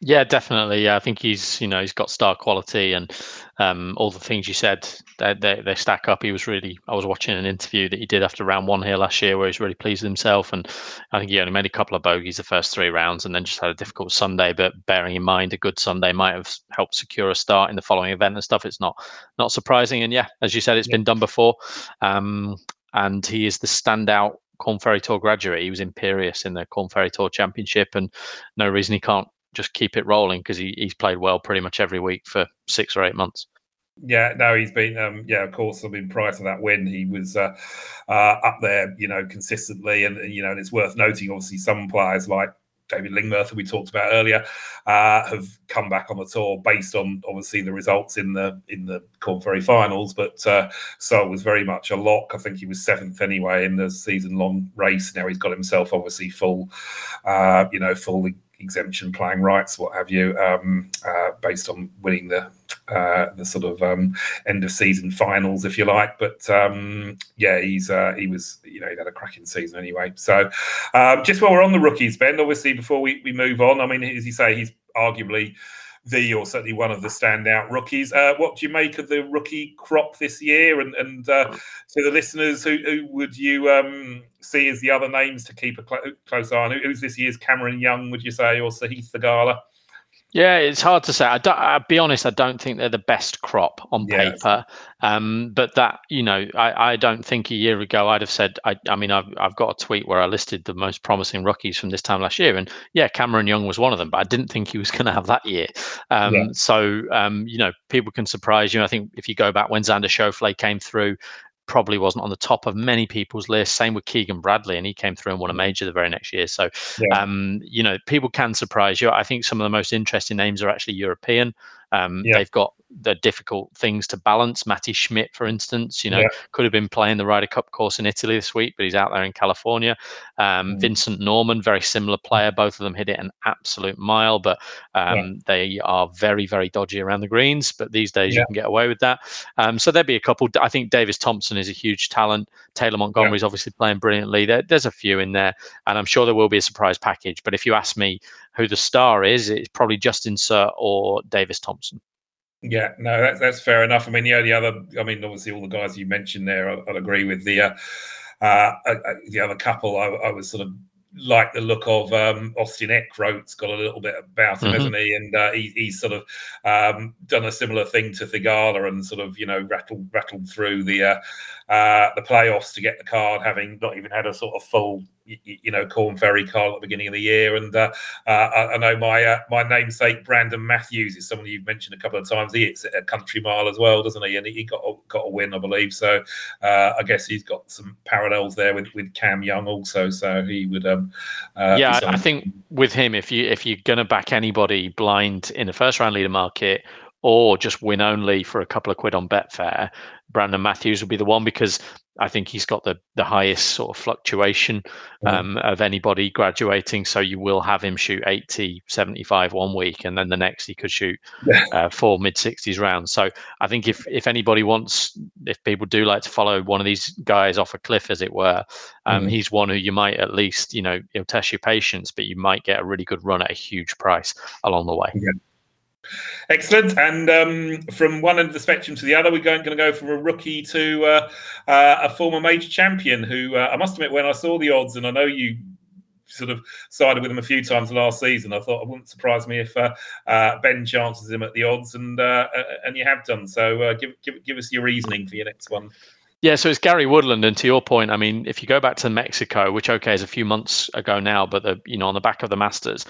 S2: Yeah, definitely. Yeah, I think he's you know he's got star quality and um, all the things you said they, they, they stack up. He was really. I was watching an interview that he did after round one here last year where he's really pleased with himself and I think he only made a couple of bogeys the first three rounds and then just had a difficult Sunday. But bearing in mind a good Sunday might have helped secure a start in the following event and stuff. It's not not surprising. And yeah, as you said, it's yeah. been done before. Um, and he is the standout Corn Ferry Tour graduate. He was imperious in the Corn Ferry Tour Championship, and no reason he can't just keep it rolling because he, he's played well pretty much every week for six or eight months.
S1: Yeah, no, he's been, um, yeah, of course. I mean, prior to that win, he was uh, uh, up there, you know, consistently, and you know, and it's worth noting. Obviously, some players like David Lingmerth, that we talked about earlier, uh, have come back on the tour based on obviously the results in the in the Corn Ferry finals. But uh, so it was very much a lock. I think he was seventh anyway in the season long race. Now he's got himself obviously full, uh, you know, full exemption playing rights, what have you, um, uh, based on winning the uh, the sort of um, end of season finals, if you like. But um, yeah, he's uh, he was you know he had a cracking season anyway. So um, just while we're on the rookies, Ben, obviously before we, we move on, I mean, as you say, he's arguably the or certainly one of the standout rookies. Uh, what do you make of the rookie crop this year? And and uh, to the listeners, who, who would you um, see as the other names to keep a cl- close eye on? Who's this year's Cameron Young? Would you say or Sahith Theegala?
S2: Yeah, it's hard to say. I will be honest. I don't think they're the best crop on yes. paper. Um, but that you know, I, I don't think a year ago I'd have said. I, I mean, I've I've got a tweet where I listed the most promising rookies from this time last year, and yeah, Cameron Young was one of them. But I didn't think he was going to have that year. Um, yeah. So um, you know, people can surprise you. I think if you go back when Xander Schauffele came through, probably wasn't on the top of many people's list. Same with Keegan Bradley, and he came through and won a major the very next year. So, yeah. um, you know, people can surprise you. I think some of the most interesting names are actually European. Um, yeah. They've got the difficult things to balance. Matti Schmid, for instance, you know, yeah. could have been playing the Ryder Cup course in Italy this week, but he's out there in California. Um, mm. Vincent Norrman, very similar player. Both of them hit it an absolute mile, but um, yeah. they are very, very dodgy around the greens. But these days you can get away with that. Um, so there'd be a couple. I think Davis Thompson is a huge talent. Taylor Montgomery is obviously playing brilliantly. There, there's a few in there, and I'm sure there will be a surprise package. But if you ask me who the star is, it's probably Justin Suh or Davis Thompson.
S1: Yeah, no, that's that's fair enough. I mean, yeah, the other, I mean, obviously all the guys you mentioned there, I, will agree with the uh, uh, uh, the other couple. I, I, was sort of like the look of um, Austin Eckroat's got a little bit about him, mm-hmm. hasn't he? And uh, he, he's sort of um, done a similar thing to Theegala and sort of you know rattled rattled through the uh, uh, the playoffs to get the card, having not even had a sort of full you, know Corn Ferry Carl at the beginning of the year. And uh, uh, I, know my uh, my namesake Brandon Matthews is someone you've mentioned a couple of times. He hits a country mile as well, doesn't he? And he got a, got a win, I believe. So uh, I guess he's got some parallels there with, with Cam Young also. So he would. Um,
S2: uh, yeah, I think with him, if you if you're going to back anybody blind in the first round leader market or just win only for a couple of quid on Betfair, Brandon Matthews will be the one because I think he's got the the highest sort of fluctuation um, of anybody graduating. So you will have him shoot 80, 75 one week, and then the next he could shoot uh, four mid 60s rounds. So I think if if anybody wants, if people do like to follow one of these guys off a cliff, as it were, um, mm. he's one who you might at least, you know, he'll test your patience, but you might get a really good run at a huge price along the way.
S1: Yeah. Excellent. And um, from one end of the spectrum to the other, we're going, to go from a rookie to uh, uh, a former major champion who uh, I must admit, when I saw the odds, and I know you sort of sided with him a few times last season, I thought it wouldn't surprise me if uh, uh, Ben chances him at the odds, and uh, and you have done. So give, give, give us your reasoning for your next one.
S2: Yeah, so it's Gary Woodland, and to your point, I mean, if you go back to Mexico, which okay is a few months ago now, but the you know on the back of the Masters,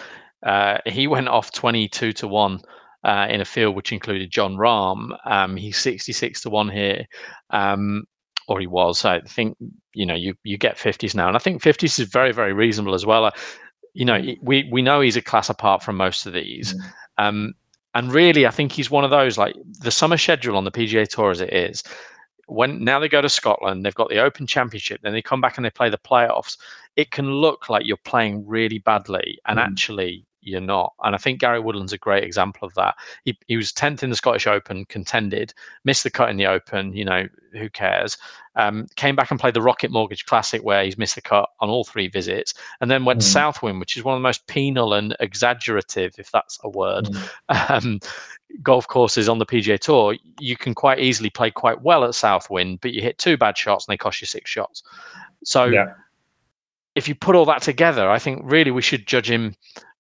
S2: he went off twenty-two to one uh, in a field which included Jon Rahm. Um, he's 66 to 1 here. Um, or he was. I think you know you you get 50s now, and I think 50s is very very reasonable as well. Uh, you know, we we know he's a class apart from most of these. Mm. Um, and really, I think he's one of those like the summer schedule on the PGA Tour as it is. When now they go to Scotland, they've got the Open Championship, then they come back and they play the playoffs. It can look like you're playing really badly, and mm. actually, you're not. And I think Gary Woodland's a great example of that. He, he was 10th in the Scottish Open, contended, missed the cut in the Open, you know, who cares? Um, came back and played the Rocket Mortgage Classic where he's missed the cut on all three visits, and then went mm. to Southwind, which is one of the most penal and exaggerative, if that's a word, mm. um, golf courses on the PGA Tour. You can quite easily play quite well at Southwind, but you hit two bad shots and they cost you six shots. So yeah. if you put all that together, I think really we should judge him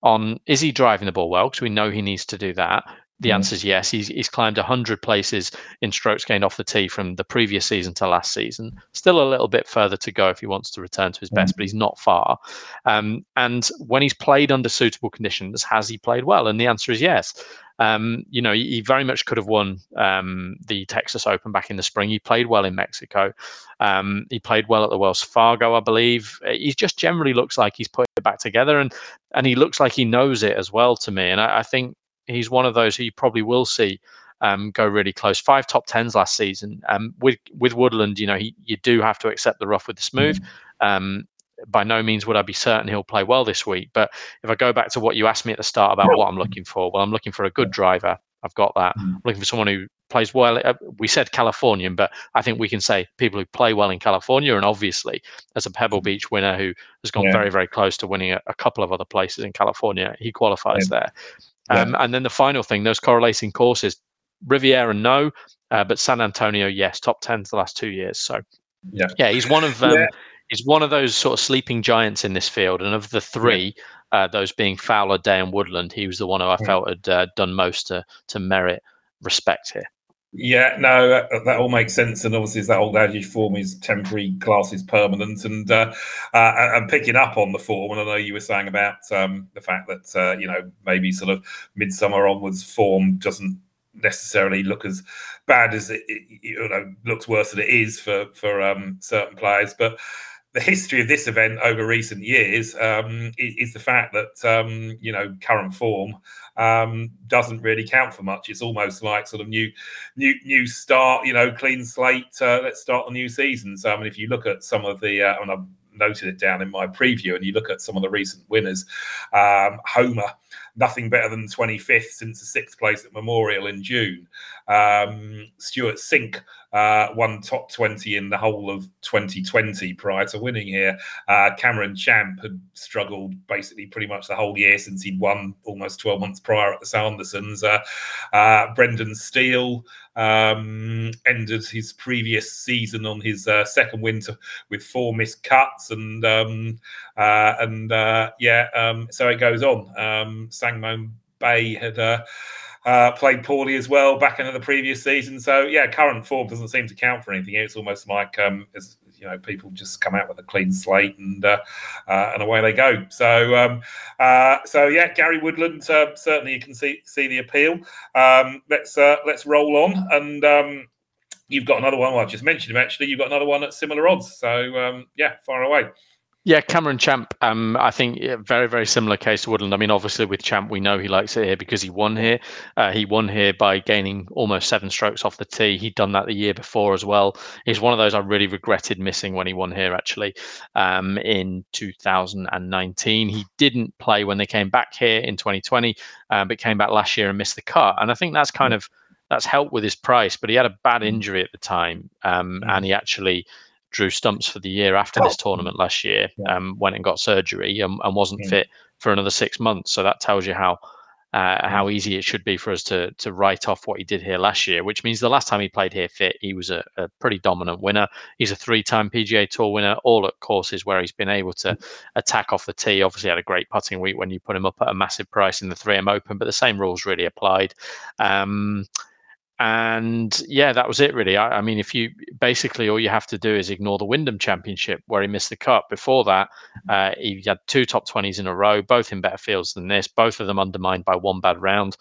S2: on is he driving the ball well? Because we know he needs to do that. The mm. answer is yes. He's, he's climbed 100 places in strokes gained off the tee from the previous season to last season. Still a little bit further to go if he wants to return to his best, mm. but he's not far. Um, and when he's played under suitable conditions, has he played well? And the answer is yes. Um, you know, he, he, very much could have won um, the Texas Open back in the spring. He played well in Mexico. Um, he played well at the Wells Fargo, I believe. He just generally looks like he's put it back together, and and he looks like he knows it as well to me. And I, I think he's one of those who you probably will see um, go really close. Five top tens last season. Um, with with Woodland, you know, he, you do have to accept the rough with the smooth. Mm. Um, by no means would I be certain he'll play well this week. But if I go back to what you asked me at the start about what I'm looking for, well, I'm looking for a good driver. I've got that. Mm. I'm looking for someone who plays well. Uh, we said Californian, but I think we can say people who play well in California. And obviously, as a Pebble mm. Beach winner who has gone yeah. very, very close to winning a, a, couple of other places in California, he qualifies yeah. there. Um, yeah. And then the final thing, those correlating courses, Riviera, no, uh, but San Antonio, yes, top 10 the last two years. So, yeah, yeah he's one of um, yeah. he's one of those sort of sleeping giants in this field. And of the three, uh, those being Fowler, Day, and Woodland, he was the one who I felt had uh, done most to to merit respect here.
S1: Yeah, no, that, that, all makes sense, and obviously, that old adage, form is temporary, class is permanent, and uh, uh, and picking up on the form. And I know you were saying about um, the fact that uh, you know maybe sort of midsummer onwards, form doesn't necessarily look as bad as it, it you know looks worse than it is for for um, certain players, but the history of this event over recent years um, is, is, the fact that um, you know current form um, doesn't really count for much. It's almost like sort of new, new, new start. You know, clean slate. Uh, let's start the new season. So I mean, if you look at some of the, uh, and I've noted it down in my preview, and you look at some of the recent winners, um, Homa nothing better than 25th since the sixth place at Memorial in June. Um, Stewart Cink uh, won top 20 in the whole of 2020 prior to winning here. Uh, Cameron Champ had struggled basically pretty much the whole year since he'd won almost 12 months prior at the Sandersons. Uh, uh, Brendan Steele um, ended his previous season on his uh, second winter with four missed cuts and um, uh, and uh, yeah, um, so it goes on. Um, Sangmoon Bae had uh, played poorly as well back into the previous season. So yeah, current form doesn't seem to count for anything. It's almost like um, as, you know people just come out with a clean slate and uh, uh, and away they go. So um, uh, so yeah, Gary Woodland uh, certainly you can see see the appeal. Um, let's let's roll on and. Um, you've got another one. Well, I just mentioned him actually. You've got another one at similar odds. So um, yeah, far away.
S2: Yeah, Cameron Champ. Um, I think very, very similar case to Woodland. I mean, obviously with Champ, we know he likes it here because he won here. Uh, he won here by gaining almost seven strokes off the tee. He'd done that the year before as well. He's one of those I really regretted missing when he won here. Actually, um, in 2019, he didn't play when they came back here in 2020, um, but came back last year and missed the cut. And I think that's kind of that's helped with his price. But he had a bad mm. injury at the time, um, and he actually drew stumps for the year after this oh. tournament last year. Um, went and got surgery and, and wasn't yeah. fit for another six months. So that tells you how uh, how easy it should be for us to to write off what he did here last year. Which means the last time he played here fit, he was a, a pretty dominant winner. He's a three-time PGA Tour winner, all at courses where he's been able to attack off the tee. Obviously, had a great putting week when you put him up at a massive price in the 3M Open, but the same rules really applied. Um, and yeah, that was it really. I, I, mean, if you basically all you have to do is ignore the Wyndham Championship where he missed the cut. Before that, uh, he had two top twenties in a row, both in better fields than this. Both of them undermined by one bad round.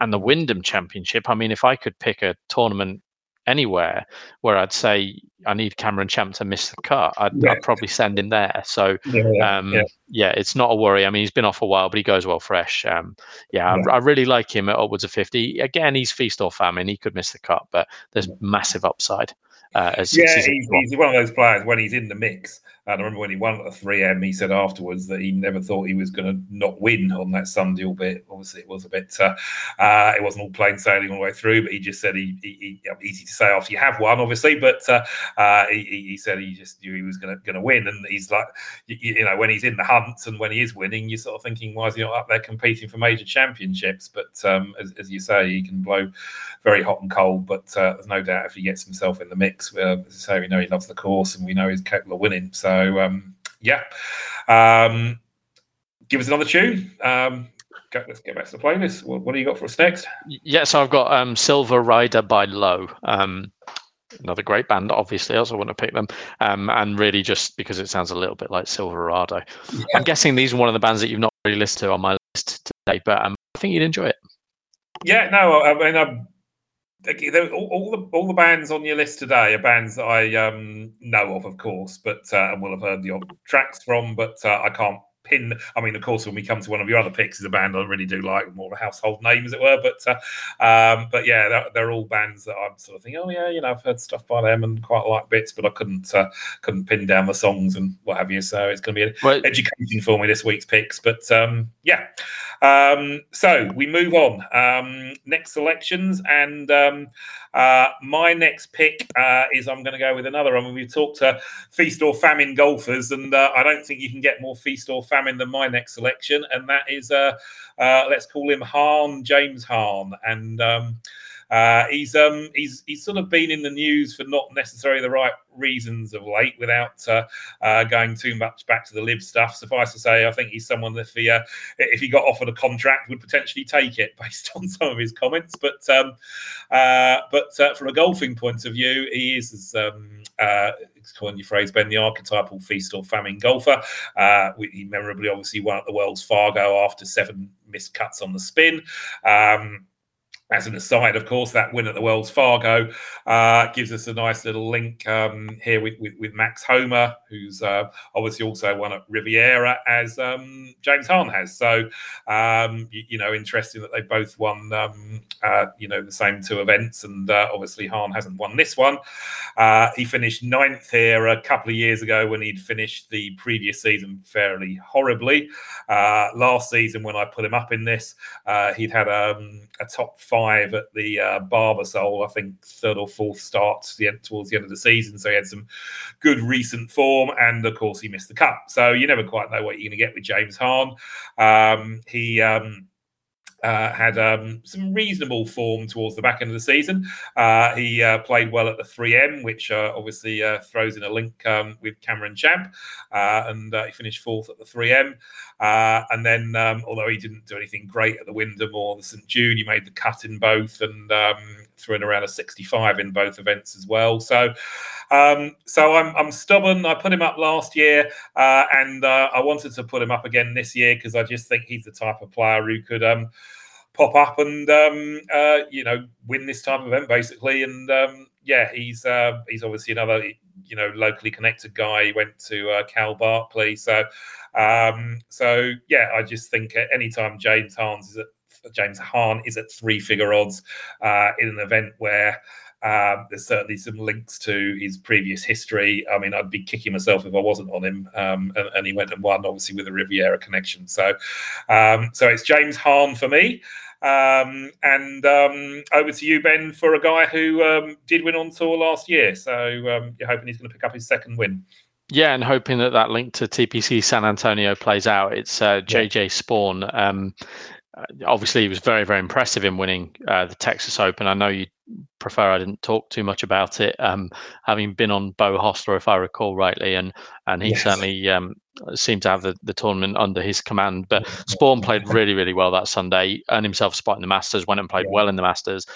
S2: And the Wyndham Championship. I mean, if I could pick a tournament anywhere where I'd say I need Cameron Champ to miss the cut, I'd, yeah. I'd probably send him there. So yeah, um, yeah. yeah, it's not a worry. I mean, he's been off a while, but he goes well fresh. Um, yeah, I, I, really like him at upwards of 50. Again, he's feast or famine. He could miss the cut, but there's massive upside. Uh,
S1: as yeah, he's, he's, one of those players when he's in the mix. And I remember when he won at the 3M, he said afterwards that he never thought he was going to not win on that Sunday, albeit obviously it was a bit, uh, uh, it wasn't all plain sailing all the way through, but he just said he, he, he easy to say after you have won, obviously, but uh, uh he, he, said he just knew he was going to win. And he's like, you, you, know, when he's in the hunt and when he is winning, you're sort of thinking, why is he not up there competing for major championships? But um, as, as, you say, he can blow very hot and cold, but uh, there's no doubt if he gets himself in the mix, uh, as I say, we know he loves the course and we know he's capable of winning. So, so um, yeah, um, give us another tune. Um, go, let's get back to the playlist. What, what do you got for us next?
S2: Yeah, so I've got um, Silver Rider by Low. Um, another great band, obviously. I also want to pick them, um, and really just because it sounds a little bit like Silverado. Yeah. I'm guessing these are one of the bands that you've not really listened to on my list today, but um, I think you'd enjoy it.
S1: Yeah, no, I mean, I'm all, the all the bands on your list today are bands that I um, know of, of course, but uh, and will have heard the tracks from, but uh, I can't pin. I mean, of course, when we come to one of your other picks, is a band I really do like, more of a household name, as it were. But uh, um, but yeah, they're, they're, all bands that I'm sort of thinking, oh yeah, you know, I've heard stuff by them and quite like bits, but I couldn't uh, couldn't pin down the songs and what have you. So it's going to be an well, education for me this week's picks. But um, yeah, um, so we move on. Um, next selections and. Um, uh, my next pick uh, is I'm going to go with another one. We've talked to feast or famine golfers, and uh, I don't think you can get more feast or famine famine than my next selection, and that is uh, uh, let's call him Hahn James Hahn, and um, uh, he's um, he's he's sort of been in the news for not necessarily the right reasons of late, without uh, uh, going too much back to the live stuff. Suffice to say, I think he's someone that if he uh, if he got offered a contract, would potentially take it based on some of his comments. But um, uh, but uh, from a golfing point of view, he is as um, uh, coin your phrase, Ben, the archetypal feast or famine golfer. Uh, he memorably obviously won at the Wells Fargo after seven missed cuts on the spin. Um, as an aside, of course, that win at the Wells Fargo uh, gives us a nice little link um, here with, with, with, Max Homa, who's uh, obviously also won at Riviera, as um, James Hahn has. So, um, you, you, know, interesting that they both won, um, uh, you know, the same two events. And uh, obviously, Hahn hasn't won this one. Uh, he finished ninth here a couple of years ago when he'd finished the previous season fairly horribly. Uh, last season, when I put him up in this, he'd had um, a top five five at the uh, Barbasol, I think third or fourth start towards the end of the season. So he had some good recent form, and of course he missed the cup. So you never quite know what you're going to get with James Hahn. Um, he um, uh, had um, some reasonable form towards the back end of the season. Uh, he uh, played well at the 3M, which uh, obviously uh, throws in a link um, with Cameron Champ, uh, and he finished fourth at the 3M. and then, um, although he didn't do anything great at the Wyndham or the St Jude, he made the cut in both and um, threw in around a 65 in both events as well. So, um, so I'm, I'm stubborn. I put him up last year, and I wanted to put him up again this year because I just think he's the type of player who could um, pop up and um, uh, you know win this type of event basically. And um, yeah, he's uh, he's obviously another you know locally connected guy. He went to uh, Cal Berkeley, so um, so yeah, I just think anytime James Hans is at James Hahn is at three figure odds uh, in an event where. Um, there's certainly some links to his previous history. I mean, I'd be kicking myself if I wasn't on him. Um, and, and, he went and won, obviously, with a Riviera connection. So, um, so it's James Hahn for me. Um, and um, over to you, Ben, for a guy who um, did win on tour last year. So um, you're hoping he's going to pick up his second win.
S2: Yeah, and hoping that that link to TPC San Antonio plays out. It's uh, JJ yeah. Uh, obviously, he was very, very impressive in winning uh, the Texas Open. I know you prefer I didn't talk too much about it, um, having been on Beau Hossler, if I recall rightly, and and he yes. certainly um, seemed to have the, the tournament under his command. But Spaun played really, really well that Sunday, earned himself a spot in the Masters, went and played yeah. well in the Masters.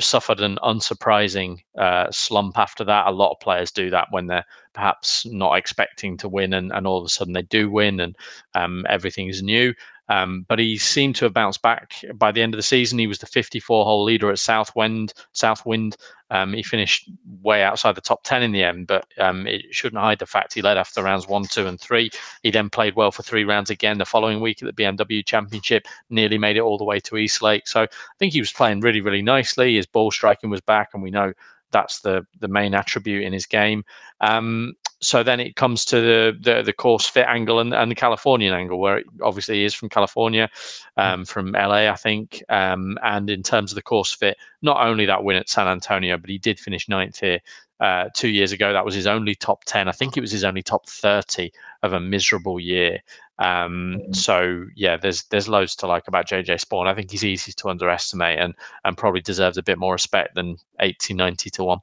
S2: Suffered an unsurprising uh, slump after that. A lot of players do that when they're perhaps not expecting to win, and, and all of a sudden they do win, and um, everything's new. Um, but he seemed to have bounced back by the end of the season. He was the 54 hole leader at Southwind. Southwind. Um, he finished way outside the top 10 in the end, but um, it shouldn't hide the fact he led after rounds one, two, and three. He then played well for three rounds again the following week at the BMW Championship. Nearly made it all the way to East Lake. So I think he was playing really, really nicely. His ball striking was back, and we know that's the the main attribute in his game. Um, so then it comes to the, the, the course fit angle and, and the Californian angle, where it obviously he is from California, um, from LA, I think. Um, and in terms of the course fit, not only that win at San Antonio, but he did finish ninth here uh, two years ago. That was his only top 10. I think it was his only top 30 of a miserable year. Um, mm-hmm. So yeah, there's there's loads to like about JJ Spaun. I think he's easy to underestimate and and probably deserves a bit more respect than 80, 90 to one.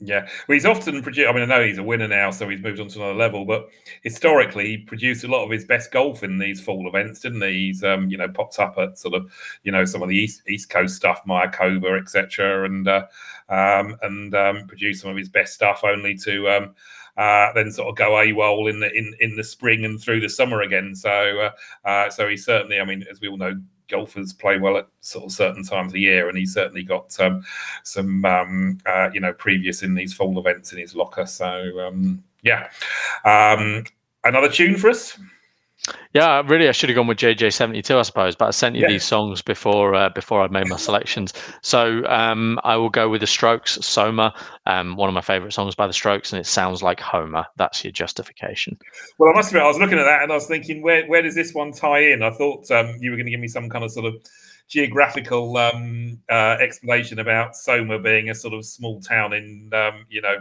S1: Yeah, well, he's often produced. I mean, I know he's a winner now, so he's moved on to another level. But historically, he produced a lot of his best golf in these fall events, didn't he? He's, um, you know, popped up at sort of, you know, some of the East East Coast stuff, Mayakoba, etc., and uh, um, and um, produced some of his best stuff, only to um, uh, then sort of go AWOL in the in in the spring and through the summer again. So, uh, uh, so he certainly, I mean, as we all know, golfers play well at sort of certain times of year, and he's certainly got um, some um, uh, you know previous in these fall events in his locker. So um, yeah, um, another tune for us.
S2: Yeah, really, I should have gone with JJ seventy two, I suppose. But I sent you yeah. these songs before uh, before I made my selections, so um, I will go with the Strokes, Soma, um, one of my favourite songs by the Strokes, and it sounds like Homa. That's your justification.
S1: Well, I must admit, I was looking at that and I was thinking, where where does this one tie in? I thought um, you were going to give me some kind of sort of geographical um, uh, explanation about Soma being a sort of small town in, um, you know,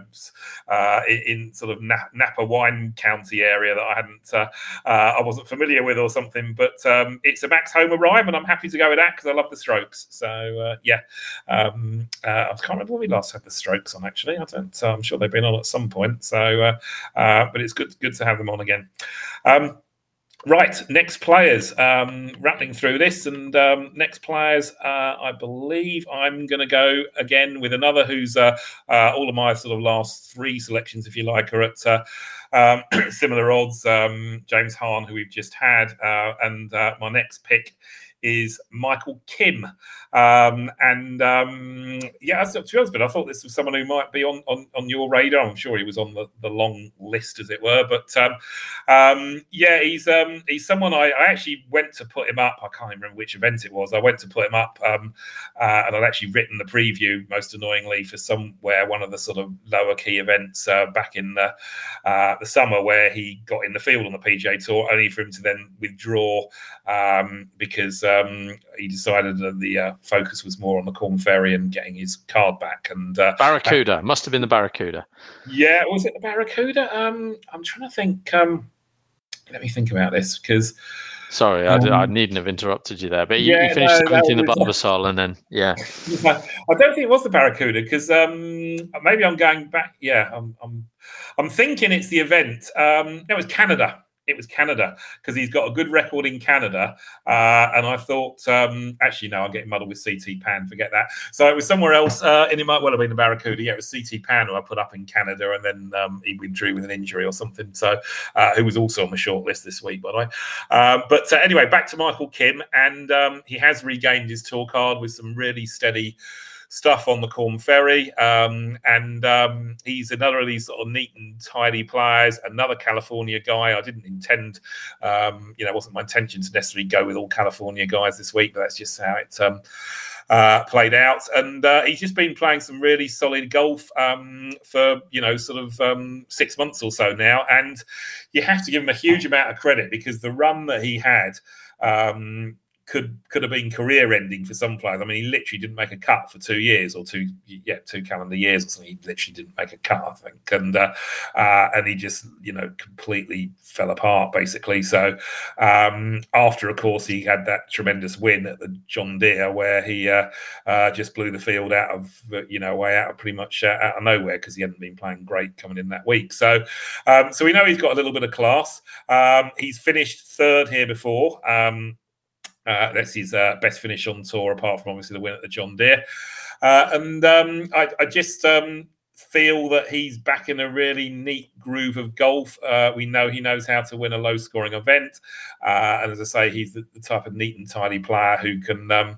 S1: uh, in, sort of Napa Wine County area that I hadn't, uh, uh, I wasn't familiar with or something. But um, it's a Max Homa rhyme, and I'm happy to go with that because I love the Strokes. So uh, yeah, um, I can't remember when we last had the Strokes on. Actually, I don't. I'm sure they've been on at some point. So, but it's good good to have them on again. Um, Right, next players. Um, rattling through this, and um, next players, uh, I believe I'm going to go again with another who's uh, uh, all of my sort of last three selections, if you like, are at uh, um, similar odds. Um, James Hahn, who we've just had, uh, and uh, my next pick is Michael Kim. Um, and um, yeah, to be honest, but I thought this was someone who might be on, on, on your radar. I'm sure he was on the, the long list, as it were. But um, um yeah, he's um, he's someone I, I, actually went to put him up. I can't remember which event it was. I went to put him up, um, uh, and I'd actually written the preview, most annoyingly, for somewhere one of the sort of lower key events uh, back in the, uh, the summer where he got in the field on the PGA Tour, only for him to then withdraw because um, he decided that the uh, focus was more on the Corn Ferry and getting his card back. And uh,
S2: Barracuda must have been the Barracuda.
S1: Yeah, was it the Barracuda? Um, I'm trying to think. Um, let me think about this because.
S2: Sorry, I, I, um, needn't have interrupted you there, but you, yeah, you finished no, commenting the Barbasol and then yeah.
S1: yeah. I don't think it was the Barracuda because um, maybe I'm going back. Yeah, I'm, I'm, I'm thinking it's the event. Um, no, it was Canada it was Canada because he's got a good record in Canada. Uh, and I thought, um, actually, no, I'm getting muddled with CT Pan. Forget that. So it was somewhere else, uh, and it might well have been the Barracuda. Yeah, it was CT Pan who I put up in Canada, and then um, he withdrew with an injury or something. So uh, who was also on the short list this week, by the way. Um, but uh, anyway, back to Michael Kim, and um, he has regained his tour card with some really steady stuff on the Corn Ferry. Um, and um, he's another of these sort of neat and tidy players, another California guy. I didn't intend, um, you know, it wasn't my intention to necessarily go with all California guys this week, but that's just how it. Um, uh, played out, and uh, he's just been playing some really solid golf um, for you know sort of um, six months or so now, and you have to give him a huge amount of credit because the run that he had um, could could have been career ending for some players. I mean, he literally didn't make a cut for two years or two, yeah, two calendar years or something. He literally didn't make a cut, I think, and uh, uh, and he just you know completely fell apart basically. So um, after, of course, he had that tremendous win at the John Deere where he uh, uh just blew the field out of you know way out of pretty much uh, out of nowhere because he hadn't been playing great coming in that week. So um, so we know he's got a little bit of class. Um, he's finished third here before. Um, uh, that's his uh, best finish on tour, apart from obviously the win at the John Deere. Uh, and um, I, I, just um, feel that he's back in a really neat groove of golf. Uh, we know he knows how to win a low scoring event. Uh, and as I say, he's the, the, type of neat and tidy player who can. Um,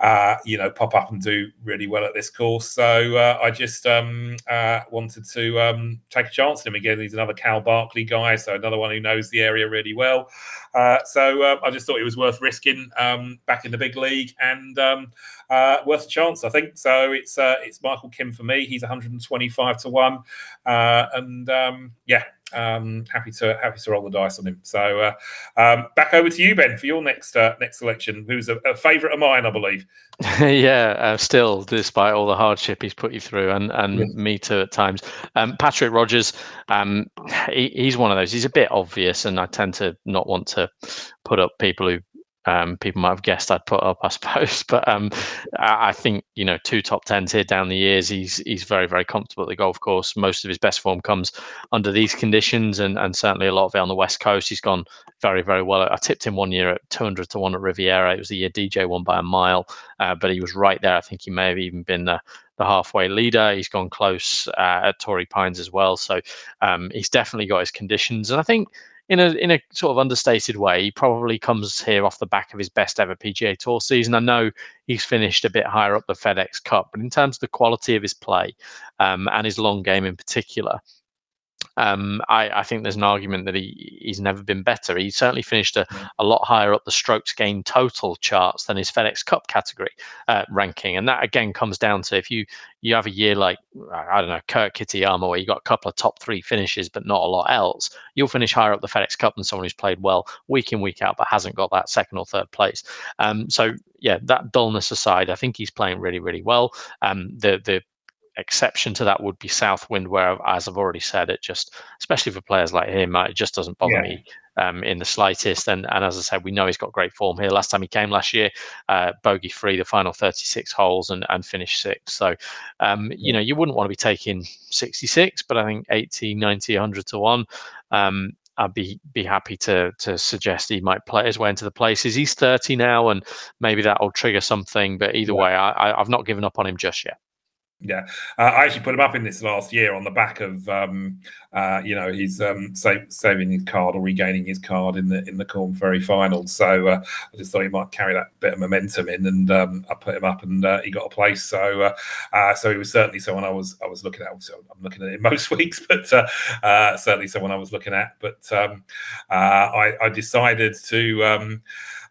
S1: uh, you know, pop up and do really well at this course. So uh, I just um, uh, wanted to um, take a chance on him again. He's another Cal Berkeley guy, so another one who knows the area really well. Uh, so uh, I just thought it was worth risking um, back in the big league and um, uh, worth a chance, I think. So it's it's Michael Kim for me. He's 125 to one, Uh and um, yeah, um, happy to happy to roll the dice on him. So uh, um, back over to you, Ben, for your next uh, next selection. Who's a, a favourite of mine, I believe.
S2: yeah, uh, still, despite all the hardship he's put you through, and and yeah. me too at times. Um, Patrick Rodgers, um, he, he's one of those. He's a bit obvious, and I tend to not want to put up people who um, people might have guessed I'd put up, I suppose. But um, I think you know two top tens here down the years. He's he's very very comfortable at the golf course. Most of his best form comes under these conditions, and and certainly a lot of it on the west coast. He's gone very very well. I tipped him one year at 200 to one at Riviera. It was the year DJ won by a mile, uh, but he was right there. I think he may have even been the the halfway leader. He's gone close uh, at Torrey Pines as well. So um, he's definitely got his conditions, and I think in a in a sort of understated way, he probably comes here off the back of his best ever PGA Tour season. I know he's finished a bit higher up the FedEx Cup, but in terms of the quality of his play um, and his long game in particular, Um, I, I, think there's an argument that he he's never been better. He certainly finished a, a lot higher up the strokes gained total charts than his FedEx Cup category uh, ranking, and that again comes down to if you you have a year like I don't know Kurt Kitayama where you got a couple of top three finishes but not a lot else, you'll finish higher up the FedEx Cup than someone who's played well week in week out but hasn't got that second or third place. Um, so yeah, that dullness aside, I think he's playing really really well. Um, the the exception to that would be Southwind, where, as I've already said, it just, especially for players like him, it just doesn't bother yeah. me um, in the slightest. And, and as I said, we know he's got great form here. Last time he came last year, uh, bogey free the final 36 holes and, and finished sixth. So, um, you know, you wouldn't want to be taking 66, but I think 80, 90, 100 to one. Um, I'd be be happy to to suggest he might play his way into the places. He's 30 now, and maybe that will trigger something. But either yeah. way, I, I've not given up on him just yet.
S1: Yeah, uh, I actually put him up in this last year on the back of um, uh, you know he's um, saving his card or regaining his card in the in the Corn Ferry final. So uh, I just thought he might carry that bit of momentum in, and um, I put him up, and uh, he got a place. So uh, uh, so he was certainly someone I was I was looking at. So I'm looking at it most weeks, but certainly someone I was looking at. But um, I, I, decided to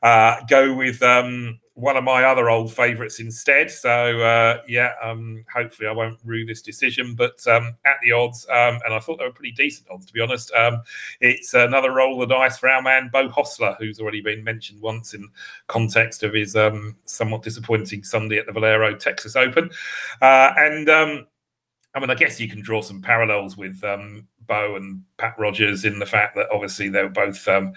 S1: um, go with. Um, one of my other old favourites instead. So uh, yeah, um, hopefully I won't rue this decision. But um, at the odds, um, and I thought they were pretty decent odds to be honest. Um, it's another roll of the dice for our man Beau Hossler, who's already been mentioned once in context of his um, somewhat disappointing Sunday at the Valero Texas Open, uh, and. Um, I mean, I guess you can draw some parallels with um, Beau and Pat Rodgers in the fact that obviously they were both um,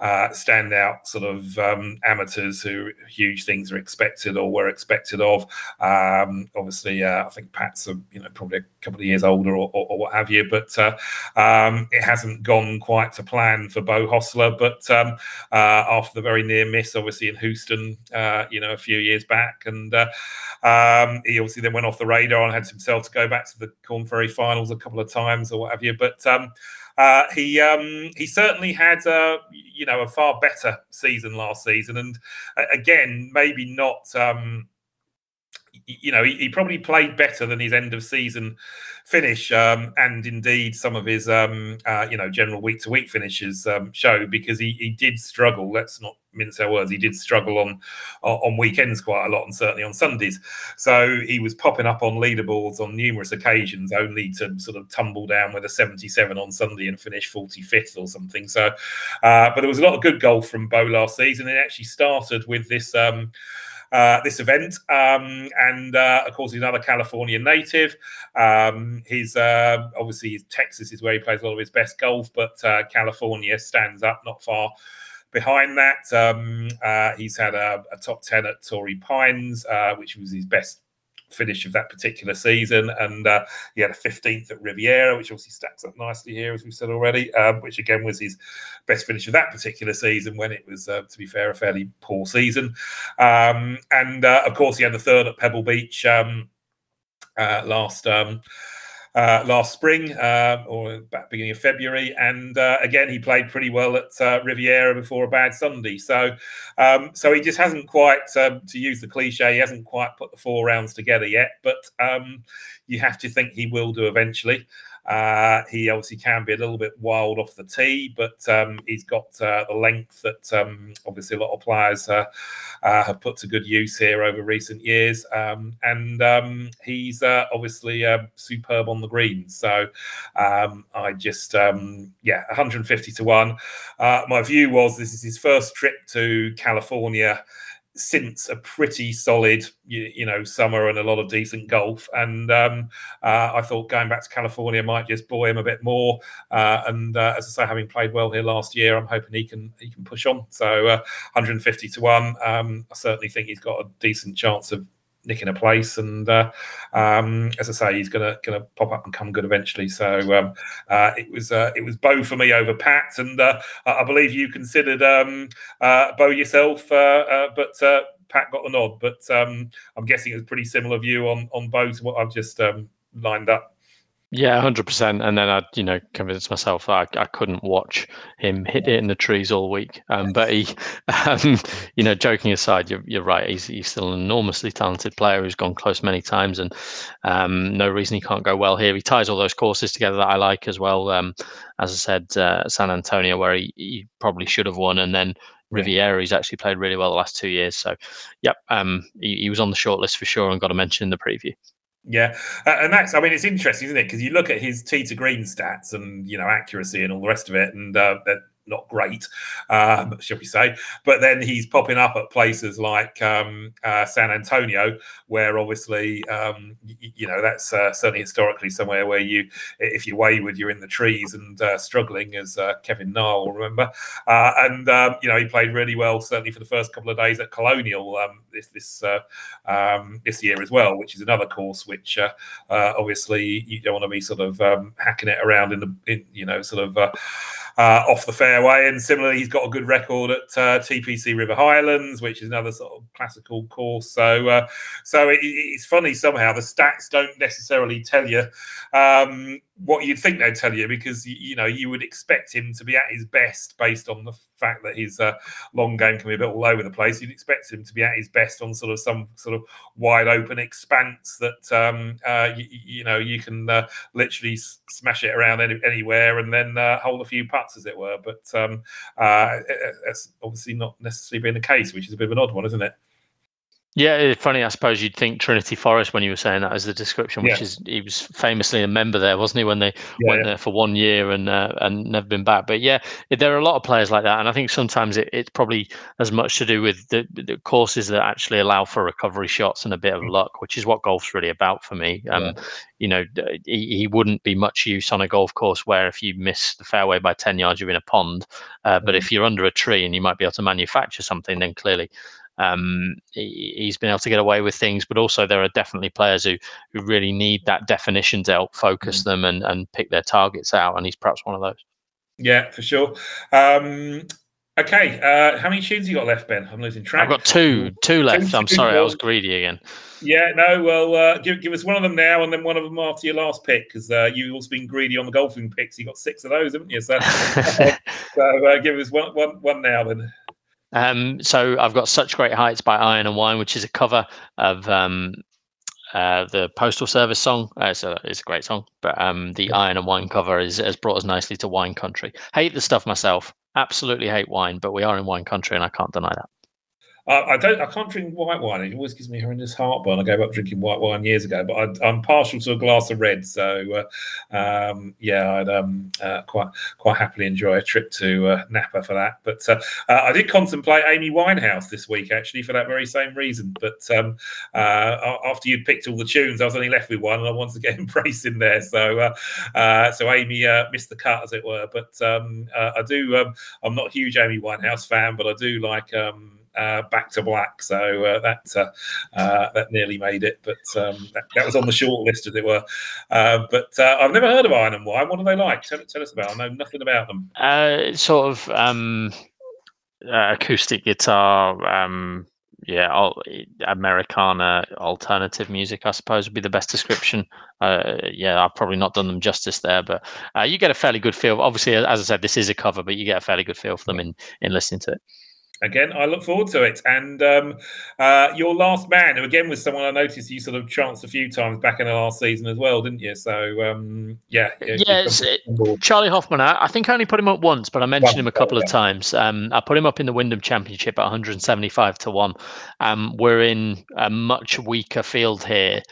S1: uh, standout sort of um, amateurs who huge things are expected or were expected of. Um, obviously, uh, I think Pat's a, you know probably a couple of years older or, or, or what have you, but uh, um, it hasn't gone quite to plan for Beau Hossler. But um, uh, after the very near miss, obviously in Houston, uh, you know, a few years back, and uh, um, he obviously then went off the radar and had himself to go back to the Corn Ferry finals a couple of times or what have you. But um, uh, he um, he certainly had a you know a far better season last season, and uh, again maybe not. Um, you know, he, he, probably played better than his end of season finish, um, and indeed some of his, um, uh, you know, general week to week finishes um, show because he, he did struggle. Let's not mince our words. He did struggle on on weekends quite a lot, and certainly on Sundays. So he was popping up on leaderboards on numerous occasions, only to sort of tumble down with a 77 on Sunday and finish 45th or something. So, uh, but there was a lot of good golf from Beau last season. It actually started with this. Um, uh, this event. Um, and uh, of course, he's another California native. Um, he's uh, obviously Texas is where he plays a lot of his best golf, but uh, California stands up not far behind that. Um, uh, he's had a, a, top 10 at Torrey Pines, uh, which was his best finish of that particular season. And uh, he had a 15th at Riviera, which obviously stacks up nicely here, as we've said already, um, which again was his best finish of that particular season when it was, uh, to be fair, a fairly poor season. Um, and uh, of course, he had the third at Pebble Beach um, uh, last. Uh, last spring uh, or back beginning of February. And uh, again, he played pretty well at uh, Riviera before a bad Sunday. So, um, so he just hasn't quite, um, to use the cliche, he hasn't quite put the four rounds together yet. But um, you have to think he will do eventually. Uh, he obviously can be a little bit wild off the tee, but um, he's got uh, the length that um, obviously a lot of players uh, uh have put to good use here over recent years. Um, and um, he's uh, obviously uh, superb on the green. So um, I just, um, yeah, 150 to 1. my view was this is his first trip to California since a pretty solid, you, you, know, summer and a lot of decent golf. And um, uh, I thought going back to California might just buoy him a bit more. Uh, and uh, as I say, having played well here last year, I'm hoping he can he can push on. So 150 uh, to one, um, I certainly think he's got a decent chance of nicking a place. And uh, um, as I say, he's gonna gonna pop up and come good eventually. So um, uh, it was uh, it was Beau for me over Pat, and uh, I believe you considered um, uh, Beau yourself, uh, but. Pat got the nod, but um, I'm guessing it's pretty similar view on on Beau to what I've just um, lined up.
S2: Yeah, hundred percent. And then I'd, you know, convinced myself I, I couldn't watch him hit it in the trees all week. Um, but he, um, you know, joking aside, you're, you're right. He's, he's still an enormously talented player who's gone close many times, and um, no reason he can't go well here. He ties all those courses together that I like as well. Um, as I said, uh, San Antonio, where he, he probably should have won, and then Riviera, he's actually played really well the last two years. So, yep, um, he, he was on the short list for sure, and got a mention in the preview.
S1: Yeah, uh, and that's I mean it's interesting, isn't it? Because you look at his tee to green stats and you know accuracy and all the rest of it, and uh, not great, um, shall we say? But then he's popping up at places like um, uh, San Antonio, where obviously, um, y- you know, that's uh, certainly historically somewhere where you, if you're wayward, you're in the trees and uh, struggling, as uh, Kevin Na will remember. Uh, and um, you know, he played really well, certainly for the first couple of days at Colonial um, this this uh, um, this year as well, which is another course which obviously you don't want to be sort of hacking it around in the, in, you know, sort of uh, off the fairway. And similarly, he's got a good record at uh, TPC River Highlands, which is another sort of classical course. So, uh, so it, it's funny somehow the stats don't necessarily tell you um, what you'd think they'd tell you because you know you would expect him to be at his best based on the fact that his uh, long game can be a bit all over the place. You'd expect him to be at his best on sort of some sort of wide open expanse that um, uh, you, you, know you can uh, literally smash it around any, anywhere and then uh, hold a few putts, as it were. But um, uh, that's obviously not necessarily been the case, which is a bit of an odd one, isn't it?
S2: Yeah, it's funny. I suppose you'd think Trinity Forest when you were saying that as the description, which yeah. is he was famously a member there, wasn't he? When they yeah, went yeah. there for one year and uh, and never been back. But yeah, there are a lot of players like that, and I think sometimes it, it's probably as much to do with the, the, courses that actually allow for recovery shots and a bit of mm. luck, which is what golf's really about for me. Um, you know, he, he, wouldn't be much use on a golf course where if you miss the fairway by ten yards, you're in a pond. Uh, but mm. if you're under a tree and you might be able to manufacture something, then clearly um, he, has been able to get away with things, but also there are definitely players who who really need that definition to help focus mm-hmm. them and, and pick their targets out, and he's perhaps one of those.
S1: Yeah, for sure. Um, okay, uh, how many tunes you got left, Ben? I'm losing track.
S2: I've got two, two left. i I'm sorry, I was greedy again.
S1: Yeah, no, well, uh, give, give us one of them now, and then one of them after your last pick, because uh, you've also been greedy on the golfing picks. You got six of those, haven't you? So, so uh, give us one, one, one now, then.
S2: Um, so I've got such great heights by Iron and Wine, which is a cover of um, uh, the Postal Service song. Uh, it's, a, it's a great song, but um, the Iron and Wine cover is, has brought us nicely to wine country. Hate the stuff myself. Absolutely hate wine, but we are in wine country, and I can't deny that.
S1: I don't. I can't drink white wine. It always gives me horrendous heartburn. I gave up drinking white wine years ago, but I, am partial to a glass of red. So, uh, um, yeah, I'd um, uh, quite quite happily enjoy a trip to uh, Napa for that. But uh, uh, I did contemplate Amy Winehouse this week, actually, for that very same reason. But um, after you'd picked all the tunes, I was only left with one, and I wanted to get Embrace in there. So, so Amy missed the cut, as it were. But um, I do. Um, I'm not a huge Amy Winehouse fan, but I do like. Um, uh, back to black. So uh, that uh, uh, that nearly made it, but um, that, that, was on the short list, as it were. Uh, but uh, I've never heard of Iron and Wine. What are they like? Tell, tell us about. I know nothing about them.
S2: sort of um, acoustic guitar. Um, yeah, Americana alternative music, I suppose, would be the best description. Uh, yeah, I've probably not done them justice there, but uh, you get a fairly good feel. Obviously, as I said, this is a cover, but you get a fairly good feel for them in in listening to it
S1: again, I look forward to it. And um, uh, your last man, who again was someone I noticed you sort of chanced a few times back in the last season as well, didn't you? So um, yeah,
S2: yeah, yeah Charley Hoffman. I, I, think I only put him up once, but I mentioned one, him a couple yeah. of times. Um, I put him up in the Wyndham Championship at 175 to one. Um, we're in a much weaker field here.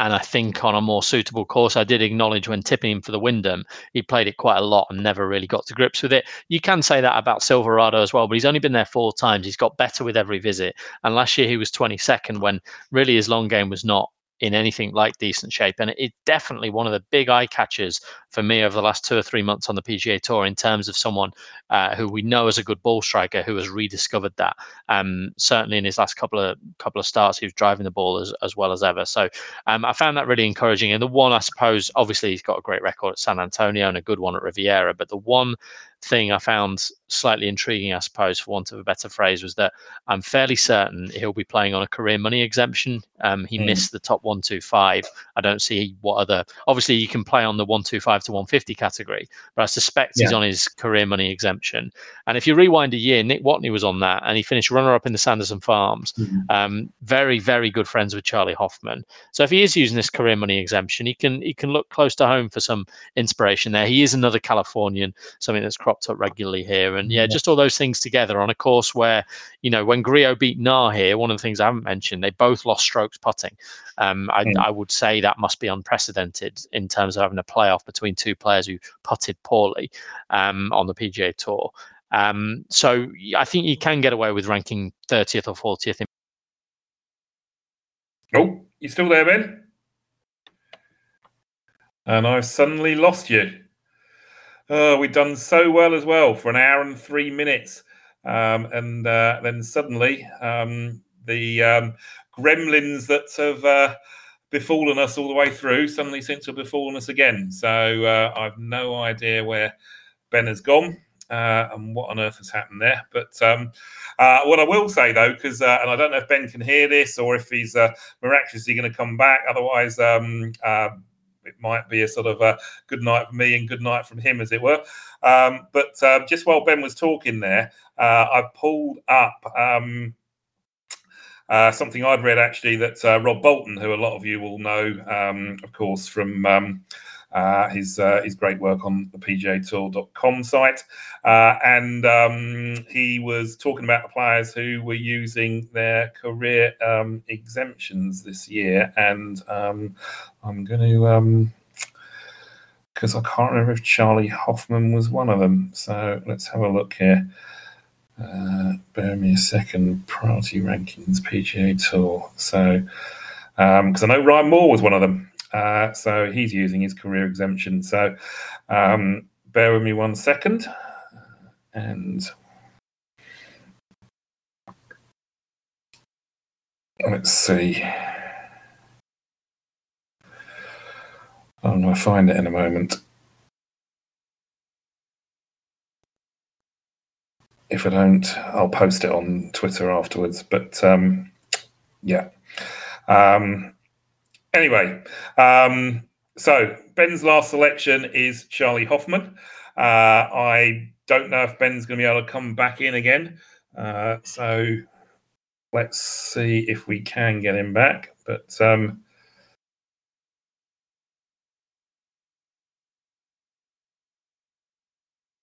S2: And I think on a more suitable course, I did acknowledge when tipping him for the Wyndham, he played it quite a lot and never really got to grips with it. You can say that about Silverado as well, but he's only been there four times. He's got better with every visit. And last year he was 22nd when really his long game was not in anything like decent shape. And it's definitely one of the big eye catchers for me over the last two or three months on the PGA Tour in terms of someone uh, who we know is a good ball striker who has rediscovered that. Um, certainly in his last couple of couple of starts, he was driving the ball as, as well as ever. So um, I found that really encouraging. And the one, I suppose, obviously he's got a great record at San Antonio and a good one at Riviera, but the one thing I found slightly intriguing, I suppose, for want of a better phrase, was that I'm fairly certain he'll be playing on a career money exemption. Um, he mm. missed the top 125. I don't see what other. Obviously, you can play on the 125 to 150 category, but I suspect yeah. he's on his career money exemption. And if you rewind a year, Nick Watney was on that, and he finished runner up in the Sanderson Farms. Mm. Um, very, very good friends with Charley Hoffman. So if he is using this career money exemption, he can he can look close to home for some inspiration there. He is another Californian, something that's cropped up regularly here, and yeah, just all those things together on a course where you know when Grillo beat Na here, one of the things I haven't mentioned, they both lost strokes putting. Um, I, mm. I, would say that must be unprecedented in terms of having a playoff between two players who putted poorly um, on the PGA Tour. Um, so I think you can get away with ranking 30th or 40th. In-
S1: oh, you still there, Ben? And I've suddenly lost you. Oh, we've done so well as well for an hour and three minutes. Um, and uh, then suddenly um, the um, gremlins that have uh, befallen us all the way through suddenly seem to have befallen us again. So uh, I've no idea where Ben has gone. Uh, and what on earth has happened there? But um, uh, what I will say though, because uh, and I don't know if Ben can hear this or if he's uh, miraculously going to come back. Otherwise, um, uh, it might be a sort of a good night for me and good night from him, as it were. Um, but uh, just while Ben was talking there, I pulled up. Um, uh, something I'd read actually that uh, Rob Bolton, who a lot of you will know, um, of course, from um, uh, his uh, his great work on the PGAtour.com site, uh, and um, he was talking about the players who were using their career um, exemptions this year, and um, I'm going to because I can't remember if Charley Hoffman was one of them. So let's have a look here. Uh, bear me a second. Priority rankings, PGA Tour. So, because um, I know Ryan Moore was one of them. Uh, so he's using his career exemption. So, um, bear with me one second. And let's see. I'm going to find it in a moment. if I don't, I'll post it on Twitter afterwards. But um, yeah. Um, anyway, um, so Ben's last selection is Charley Hoffman. Uh, I don't know if Ben's going to be able to come back in again. Uh, so let's see if we can get him back. But um,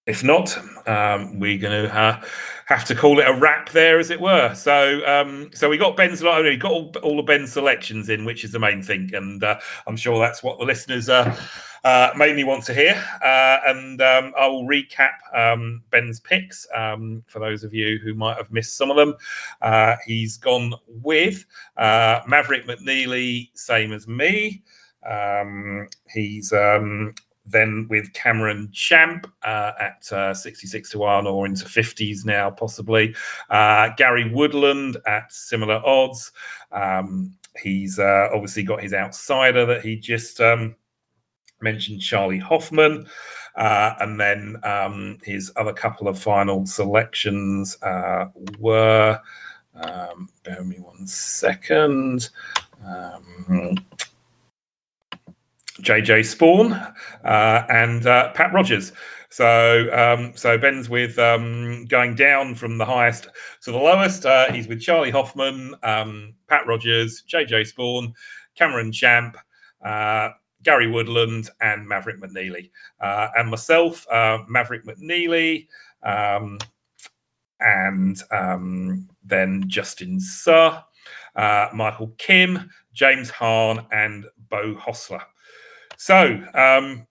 S1: If not, um, we're going to uh, have to call it a wrap there, as it were. So, um, so we got Ben's, lot. we got all, all the Ben's selections in, which is the main thing, and uh, I'm sure that's what the listeners uh, uh mainly want to hear. Uh, and um, I will recap um, Ben's picks um, for those of you who might have missed some of them. Uh, he's gone with Maverick McNealy, same as me. Um, he's um, then with Cameron Champ uh, at uh, 66 to 1 or into 50s now, possibly. Uh, Gary Woodland at similar odds. Um, he's uh, obviously got his outsider that he just um, mentioned, Charley Hoffman. Uh, and then um, his other couple of final selections uh, were, um, bear me one second. Um, JJ Spaun, uh, and uh, Pat Rodgers. So, um, so Ben's with um, going down from the highest to the lowest. Uh, he's with Charley Hoffman, um, Pat Rodgers, JJ Spaun, Cameron Champ, uh, Gary Woodland, and Maverick McNealy, Uh, and myself, uh, Maverick McNealy, um, and um, then Justin Suh, Michael Kim, James Hahn, and Beau Hossler. So um,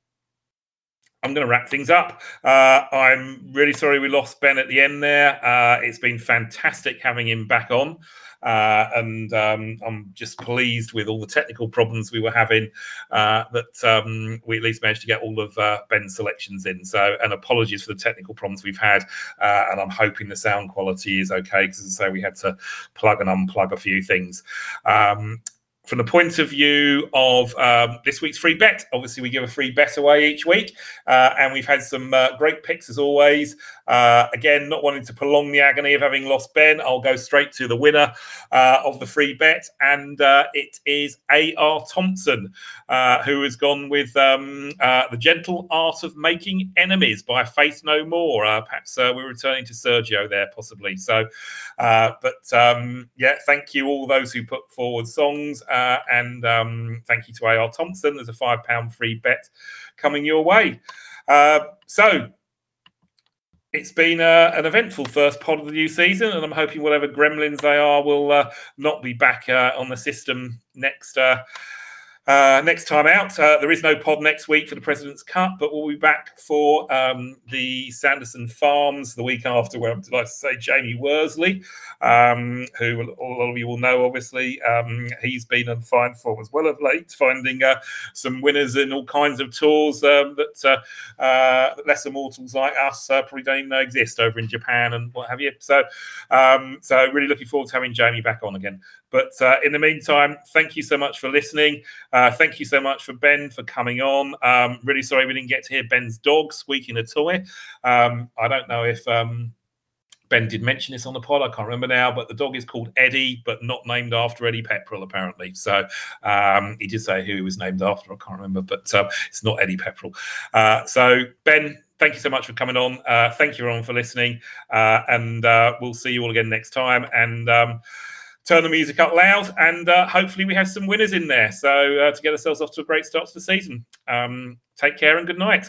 S1: I'm going to wrap things up. Uh, I'm really sorry we lost Ben at the end there. Uh, it's been fantastic having him back on. Uh, and um, I'm just pleased with all the technical problems we were having uh, that um, we at least managed to get all of uh, Ben's selections in. So, and apologies for the technical problems we've had. Uh, and I'm hoping the sound quality is okay because, as I say, we had to plug and unplug a few things. Um, from the point of view of um, this week's free bet, obviously we give a free bet away each week, uh, and we've had some uh, great picks as always. Uh, again, not wanting to prolong the agony of having lost Ben, I'll go straight to the winner uh, of the free bet, and uh, it is A.R. Thompson, uh, who has gone with um, The Gentle Art of Making Enemies by Faith No More. perhaps we're returning to Sergio there, possibly. So, but um, yeah, thank you all those who put forward songs. Uh, and um, thank you to AR Thompson. There's a five pound free bet coming your way. Uh, so it's been uh, an eventful first pod of the new season, and I'm hoping whatever gremlins they are will uh, not be back uh, on the system next uh, next time out, uh, there is no pod next week for the President's Cup, but we'll be back for um, the Sanderson Farms the week after, where I'm delighted to say Jamie Worsley, um, who a lot of you will know, obviously. Um, he's been on fine form as well of late, finding uh, some winners in all kinds of tours um, that uh, uh, lesser mortals like us uh, probably don't even know exist over in Japan and what have you. So, um, so really looking forward to having Jamie back on again. But uh, in the meantime, thank you so much for listening. Uh, thank you so much for Ben for coming on. Um, really sorry we didn't get to hear Ben's dog squeaking a toy. Um, I don't know if um, Ben did mention this on the pod. I can't remember now, but the dog is called Eddie, but not named after Eddie Pepperell, apparently. So um, he did say who he was named after. I can't remember, but uh, it's not Eddie Pepperell. Uh, so, Ben, thank you so much for coming on. Uh, thank you, everyone, for listening. Uh, and uh, we'll see you all again next time. And um, turn the music up loud, and uh, hopefully we have some winners in there. So uh, to get ourselves off to a great start to the season. Um, take care and good night.